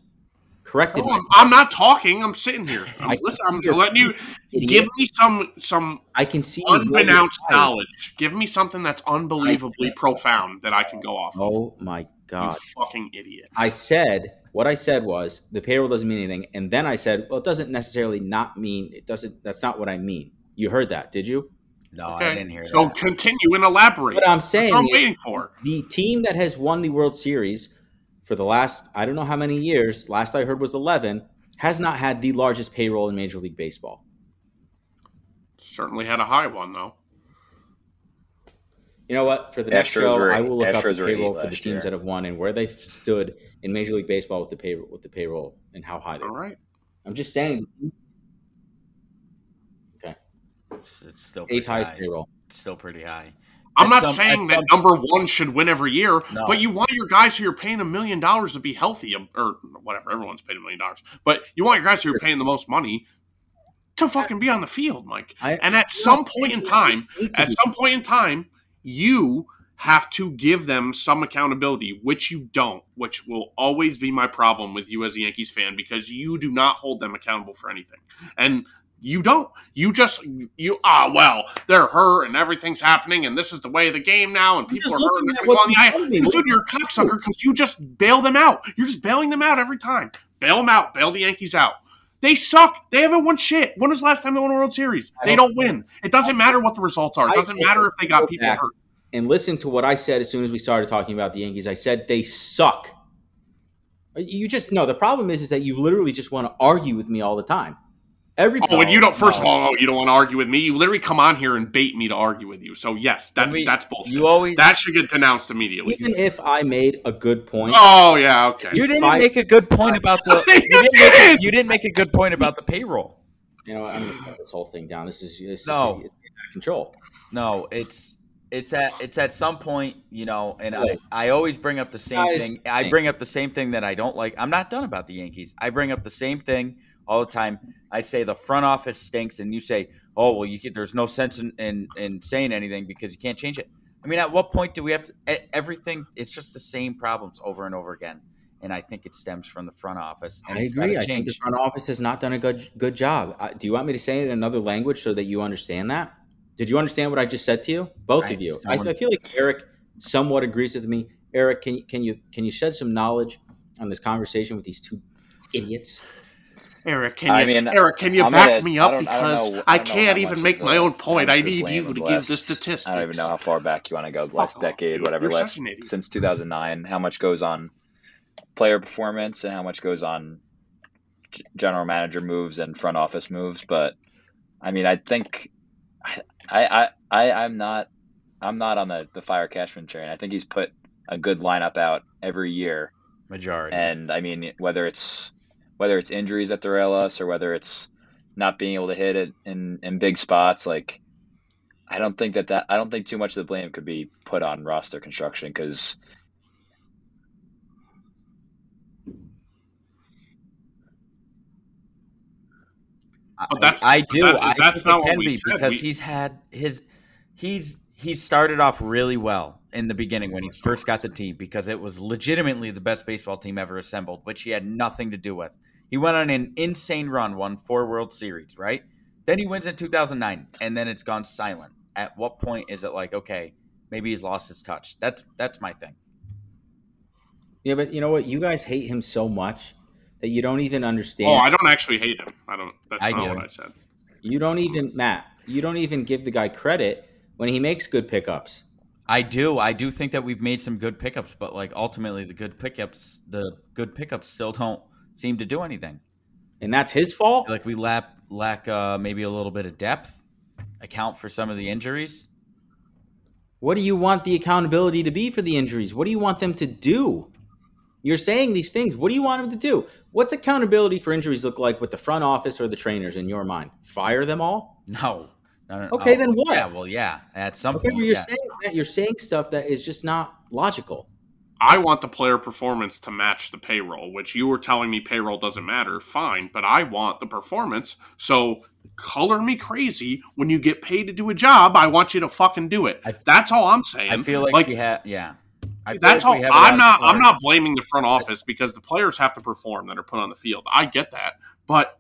corrected. No, my- I'm, I'm not talking. I'm sitting here. [laughs] I'm, listen, I'm letting you idiot. give me some some I can see you unbeknownst knowledge. Give me something that's unbelievably profound that I can go off of. Oh my You god! fucking idiot. I said what I said was the payroll doesn't mean anything, and then I said, well, it doesn't necessarily not mean it doesn't. That's not what I mean. You heard that, did you? No, I didn't hear so that. continue and elaborate. What I'm That's saying what I'm waiting for. the team that has won the World Series for the last I don't know how many years, last I heard was 11, has not had the largest payroll in Major League Baseball. Certainly had a high one though. You know what? For the next Astros show, were- I will look up the Astros were eight payroll for the teams year. that have won and where they stood in Major League Baseball with the payroll with the payroll and how high they All were. right. I'm just saying It's, it's still eighth highest high. payroll. It's still pretty high. I'm not some- saying that some- number one should win every year, No. but you want your guys who you're paying a million dollars to be healthy, um, or whatever. Everyone's paid a million dollars, but you want your guys who are paying the most money to fucking be on the field, Mike. I, And at some point in time, at some point in time, you have to give them some accountability, which you don't, which will always be my problem with you as a Yankees fan because you do not hold them accountable for anything. And you don't. You just you ah well, they're her and everything's happening and this is the way of the game now and I'm people just are hurt looking and at what's on the me. eye. Dude, you're a cocksucker because you just bail them out. You're just bailing them out every time. Bail them out. Bail the Yankees out. They suck. They haven't won shit. When was the last time they won a World Series? They don't- don't win. It doesn't matter what the results are. It doesn't matter if they got people hurt. and listen to what I said as soon as we started talking about the Yankees. I said they suck. You just no. The problem is, is that you literally just want to argue with me all the time. Every Oh, and you don't. First No. of all, oh, you don't want to argue with me. You literally come on here and bait me to argue with you. So yes, that's we- that's bullshit. You always that should get denounced immediately. even if I made a good point, oh yeah, okay. you didn't Five- make a good point about [laughs] the You you didn't, make a, you didn't make a good point about the payroll. you know, I'm gonna cut this whole thing down. This is this No. is it's out of control. No, it's it's at it's at some point, you know, and I, I always bring up the same Guys thing. I bring up the same thing that I don't like. I'm not done about the Yankees. I bring up the same thing all the time. I say the front office stinks, and you say, "Oh, well, you can, there's no sense in, in in saying anything because you can't change it." I mean, at what point do we have to? Everything it's just the same problems over and over again, and I think it stems from the front office. And I it's agree. I think the front office has not done a good good job. Uh, do you want me to say it in another language so that you understand that? Did you understand what I just said to you? Both I- of you. I, I feel like Eric somewhat agrees with me. Eric, can can you can you shed some knowledge on this conversation with these two idiots? Eric, can I you, mean, Eric, can you I'm back gonna- me up I because know- I, I can't even make my own point. I need you of to give the statistics. I don't even know how far back you want to go. Fuck last off, decade, dude. whatever. You're Last such an idiot. since 2009, how much goes on player performance and how much goes on general manager moves and front office moves. But I mean, I think I I, I I'm not I'm not on the the fire Cashman train. I think he's put a good lineup out every year. Majority. And I mean, whether it's whether it's injuries that derail us or whether it's not being able to hit it in in big spots, like I don't think that that I don't think too much of the blame could be put on roster construction because But that's- I do. that is- I that's think not it what we be said. because We- he's had his he's he started off really well in the beginning when he first got the team because it was legitimately the best baseball team ever assembled, which he had nothing to do with. He went on an insane run, won four World Series, right? Then he wins in 2009, and then it's gone silent. At what point is it like, okay, maybe he's lost his touch? That's that's my thing. Yeah, but you know what? You guys hate him so much that you don't even understand. Oh, I don't actually hate him. I don't. That's I not do. what I said. you don't even Matt. You don't even give the guy credit when he makes good pickups. I do. I do think that we've made some good pickups, but like ultimately the good pickups the good pickups still don't seem to do anything. And that's his fault? Like we lack lack uh, maybe a little bit of depth, account for some of the injuries. What do you want the accountability to be for the injuries? What do you want them to do? You're saying these things. What do you want them to do? What's accountability for injuries look like with the front office or the trainers in your mind? Fire them all? No. no, no Okay, then what? Yeah, well, yeah. At some Okay, point, you're yes. saying that you're saying stuff that is just not logical. I want the player performance to match the payroll, which you were telling me payroll doesn't matter. Fine, but I want the performance. So color me crazy when you get paid to do a job. I want you to fucking do it. I- That's all I'm saying. I feel like, like we have, yeah. I feel that's like all. we have a lot I'm not. I'm not blaming the front office because the players have to perform that are put on the field. I get that, but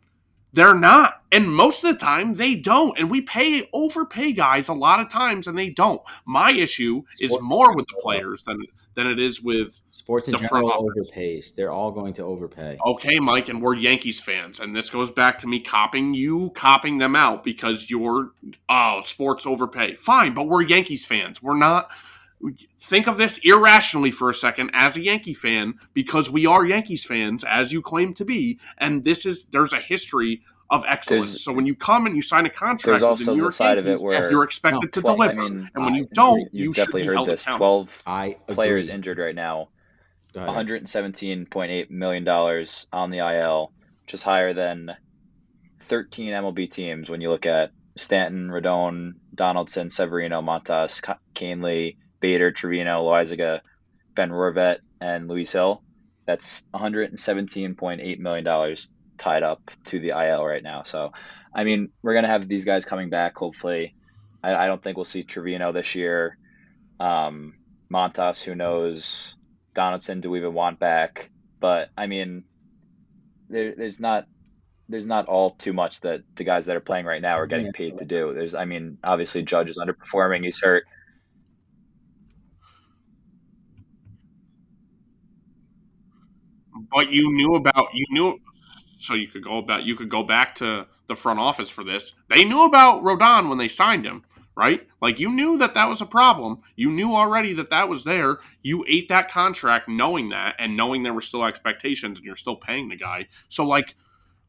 they're not, and most of the time they don't. And we pay overpay guys a lot of times, and they don't. My issue is more with the players than than it is with Sports in The front general office. overpays. They're all going to overpay. okay, Mike, and we're Yankees fans, and this goes back to me copying you, copying them out because you're oh uh, sports overpay. Fine, but we're Yankees fans. We're not. Think of this irrationally for a second as a Yankee fan because we are Yankees fans, as you claim to be, and this is there's a history of excellence. There's- so when you come and you sign a contract with the New York side of it Yankees, where- you're expected No, to 12, deliver, I mean, and when I you don't, You've you should definitely be heard held this. accountable. Twelve I players injured right now. 117.8 million dollars on the IL, which is higher than 13 MLB teams when you look at Stanton, Rodon, Donaldson, Severino, Montas, Ca- Kahnle, Bader, Trevino, Loáisiga, Ben Rortvedt, and Luis Gil. That's 117.8 million dollars tied up to the IL right now. So, I mean, we're gonna have these guys coming back. Hopefully, I, I don't think we'll see Trevino this year. Um, Montas, who knows? Donaldson, do we even want back? But I mean, there, there's not there's not all too much that the guys that are playing right now are getting paid to do. There's, I mean, obviously Judge is underperforming. He's hurt. But you knew about you knew so you could go about you could go back to the front office for this. They knew about rodon when they signed him right? Like you knew that that was a problem. You knew already that that was there. You ate that contract knowing that and knowing there were still expectations and you're still paying the guy. So like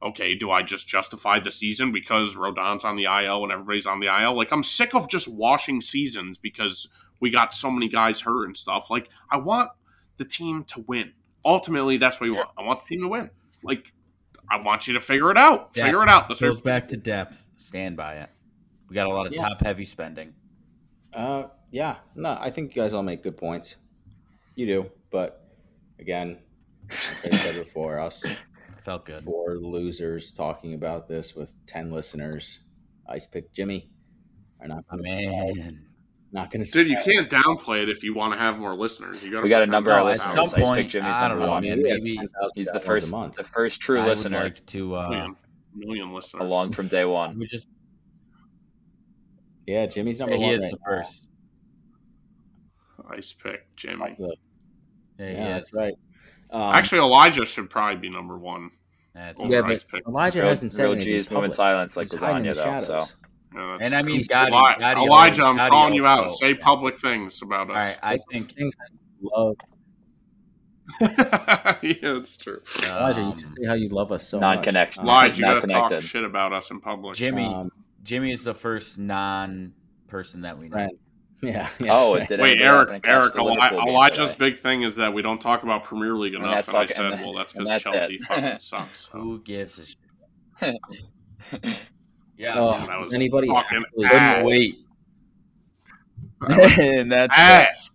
okay do i just justify the season because rodon's on the il and everybody's on the il like i'm sick of just washing seasons because we got so many guys hurt and stuff. Like i want the team to win ultimately that's what you want. I want the team to win. Like I want you to figure it out. Yeah. Figure it out. This goes back to depth. Stand by it. We got a lot of Yeah. top heavy spending. Uh, yeah. No, I think you guys all make good points. You do, but again, like I said [laughs] before, us Felt good. four losers talking about this with ten listeners. Ice pick Jimmy are not gonna, man. Not going to. Dude, you can't downplay it if you want to have more listeners. You got We got a number No, of at listeners. some Ice Pick point, Jimmy's I don't number know, one. man. maybe He's the first, month. the first true I would listener like to uh, million, million listeners. along from day one. we just Yeah, Jimmy's number he one. is right the now. first. Ice pick Jimmy. Yeah, Yeah, that's right. Um, Actually, Elijah should probably be number one. That's over yeah, Ice but pick. Elijah Real, hasn't said real anything G's moving silence like He's hiding lasagna, the though. shadows. So Yeah, And I mean, He's- Gotti, Eli- Gotti Elijah, I'm Gotti calling you out. also- Say public things about All right, us. I think Things that you love. [laughs] yeah, it's true. Elijah, you um, should say how you love us so much. Non-connection. much. Um, Elijah, you gotta talk shit about us in public. Jimmy. um, Jimmy is the first non-person that we know. friend. [laughs] Yeah, yeah. oh, it did. Wait, Eric, Eric, Eli- Elijah's today? big thing is that we don't talk about Premier League enough. that's And, I said, and- well, that's because Chelsea it. fucking sucks. [laughs] So. Who gives a shit? Yeah, Oh, dude, that was anybody actually? ass. couldn't wait. [laughs] and [laughs] that's Ass.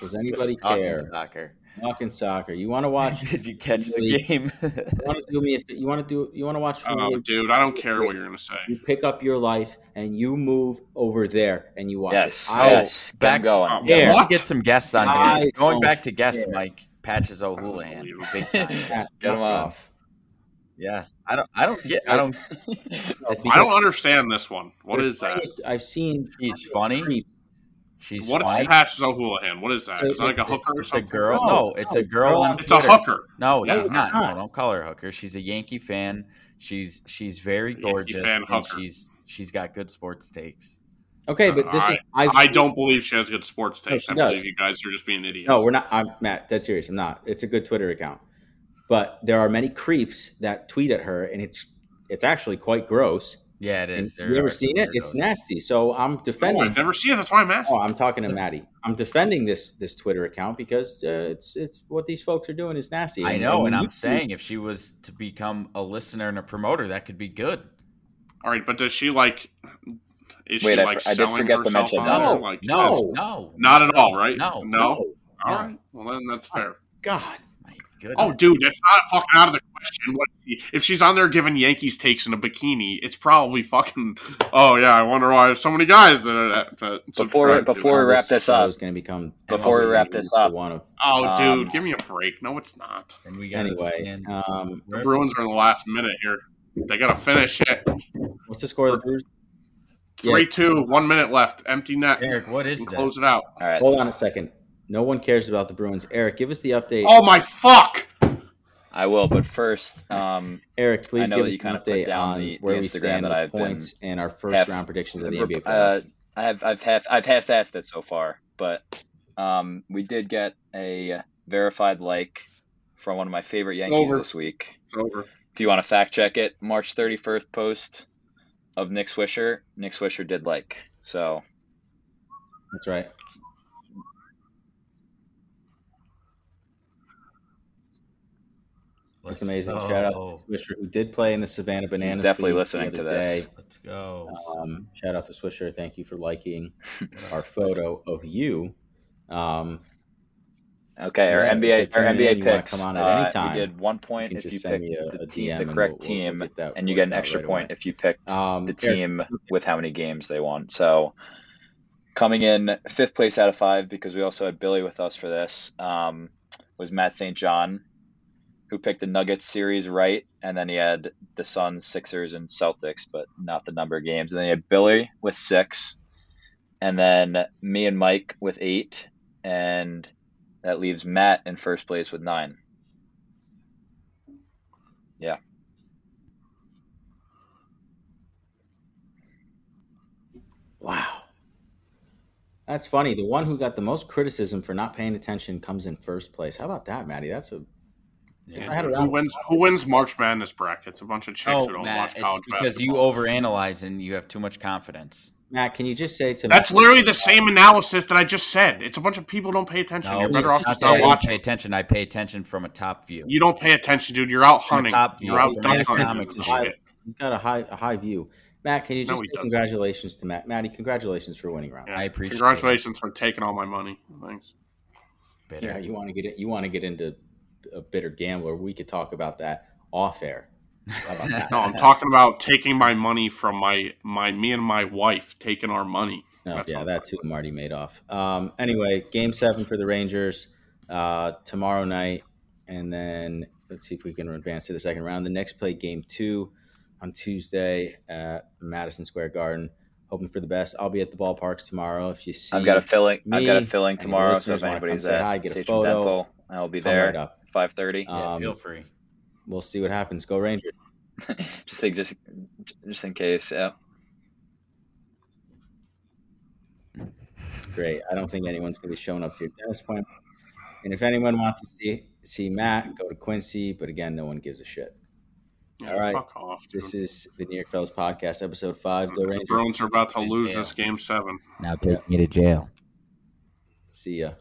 Does anybody care? soccer. Talking soccer. You want to watch? [laughs] Did you catch the game? You want to do me? A, you want to do? You want to watch? Oh, Premier dude, I don't care what you're gonna say. You pick up your life and you move over there and you watch Yes, it. I, yes, get 'em back- going. Oh, yeah, What? get some guests on I here. Going back to guests, care. Mike Patches O'Houlihan, Unbelievable. big time. Yeah, Get 'em fuck off. Yes, I don't. I don't get. I don't. [laughs] It's I don't understand this one. What is that? of- I've seen. She's funny. creep. She's What is funny. Patches O'Houlihan? What is that? So Is that like a it- hooker or It's a girl. No, No, it's a girl on It's a hooker. No, Yeah, she's not. not. No, don't call her a hooker. She's a Yankee fan. She's she's very gorgeous fan and hooker. she's she's got good sports takes. Okay, but this is. I've I don't believe she has good sports No, taste. she I does. believe you guys are just being idiots. No, we're not. I'm Matt. Dead serious. I'm not. It's a good Twitter account, but there are many creeps that tweet at her, and it's it's actually quite gross. Yeah, it is. And you ever seen some it? It's nasty. So I'm No, defending. I've never seen it. That's why I'm asking. Oh, I'm talking to Maddie. I'm defending this this Twitter account because uh, it's it's what these folks are doing is nasty. I know, and I'm saying if she was to become a listener and a promoter, that could be good. All right, but does she like? Is Wait, she I like for- I did selling forget to herself mention on that. No, Like, No, no, not at all, right? No, no. No, All no. right, well then that's fair. God, My goodness. Oh, dude, that's not fucking out of the question. What if she's on there giving Yankees takes in a bikini? It's probably fucking. Oh yeah, I wonder why there's so many guys that. that, that Before- before it. we wrap this up- is going to become Before we wrap this up, one of Oh, Um, dude, give me a break. No, it's not. And we got anyway. Um, The Bruins are in the last minute here. They gotta finish it. what's the score of the Bruins? Three yeah. Three, two, one minute left. Empty net. Eric, what is And that? close it out. All right. Hold on a second. No one cares about the Bruins. Eric, give us the update. Oh my fuck! I will, but first, um, Eric, please give us you an update down on the- the where we Instagram stand that with I've been points and our first half- round predictions of the uh, NBA playoffs. I have I've half I've half-assed it so far, but um, we did get a verified like from one of my favorite Yankees over. this week. It's over. If you want to fact check it, March 31st post of Nick Swisher. Nick Swisher did like so. That's right. That's Let's amazing. go. Shout out to Swisher, who did play in the Savannah Bananas. definitely listening the to this. day. Let's go. Um, shout out to Swisher. Thank you for liking [laughs] our photo of you. Um, Okay, our Yeah, if NBA you're our tuning in, NBA picks. come on at uh, any time, you did one point can if you send picked a, the, a team, the correct we'll- we'll team, get that and you get an extra right point away. if you picked Um, the Eric, team with how many games they won. So coming in fifth place out of five because we also had Billy with us for this um, was Matt St. John, who picked the Nuggets series right, and then he had the Suns, Sixers, and Celtics, but not the number of games. And then he had Billy with six, and then me and Mike with eight, and that leaves Matt in first place with nine. Yeah. Wow. That's funny. The one who got the most criticism for not paying attention comes in first place. How about that, Maddie? That's a Yeah. I had it Who wins? Who wins March Madness brackets? A bunch of chicks Oh, who don't Matt, watch it's college because you overanalyze and you have too much confidence. Matt. Can you just say to That's literally the same analysis that I just said. It's a bunch of people who don't pay attention. No, You're better off it's just not I not don't watching. pay attention. I pay attention from a top view. You don't pay attention, dude. You're out hunting. top view, You're out from duck hunting. economics and He's got a high a high view. Matt, can you just he say congratulations to Matt? Maddie, congratulations for winning round. Yeah. I appreciate Congratulations for taking all my money. Thanks. it. Yeah, you want to get it. You want to get into a bitter gambler? We could talk about that off air. That? [laughs] No, I'm talking about taking my money from my my me and my wife taking our money. No, That's yeah, that too, Marty Madoff. Um, anyway, game seven for the Rangers uh, tomorrow night, and then let's see if we can advance to the second round. The Knicks play game two on Tuesday at Madison Square Garden. Hoping for the best. I'll be at the ballparks tomorrow. If you see, I've got a filling. I've got a filling tomorrow, so if anybody's say at hi, get a photo, Dental, I'll be come there. right up. Five thirty. Yeah, Um, feel free. We'll see what happens. Go Rangers. [laughs] just think, just just in case. Yeah. Great. I don't think anyone's going to be showing up to your dentist appointment. And if anyone wants to see see Matt, go to Quincy. But again, no one gives a shit. Yeah, All right. Fuck off, dude. This is the New York Fellas podcast, episode five. Go the Rangers. Bruins are about to lose Yeah. this game seven. Now take me to jail. See ya.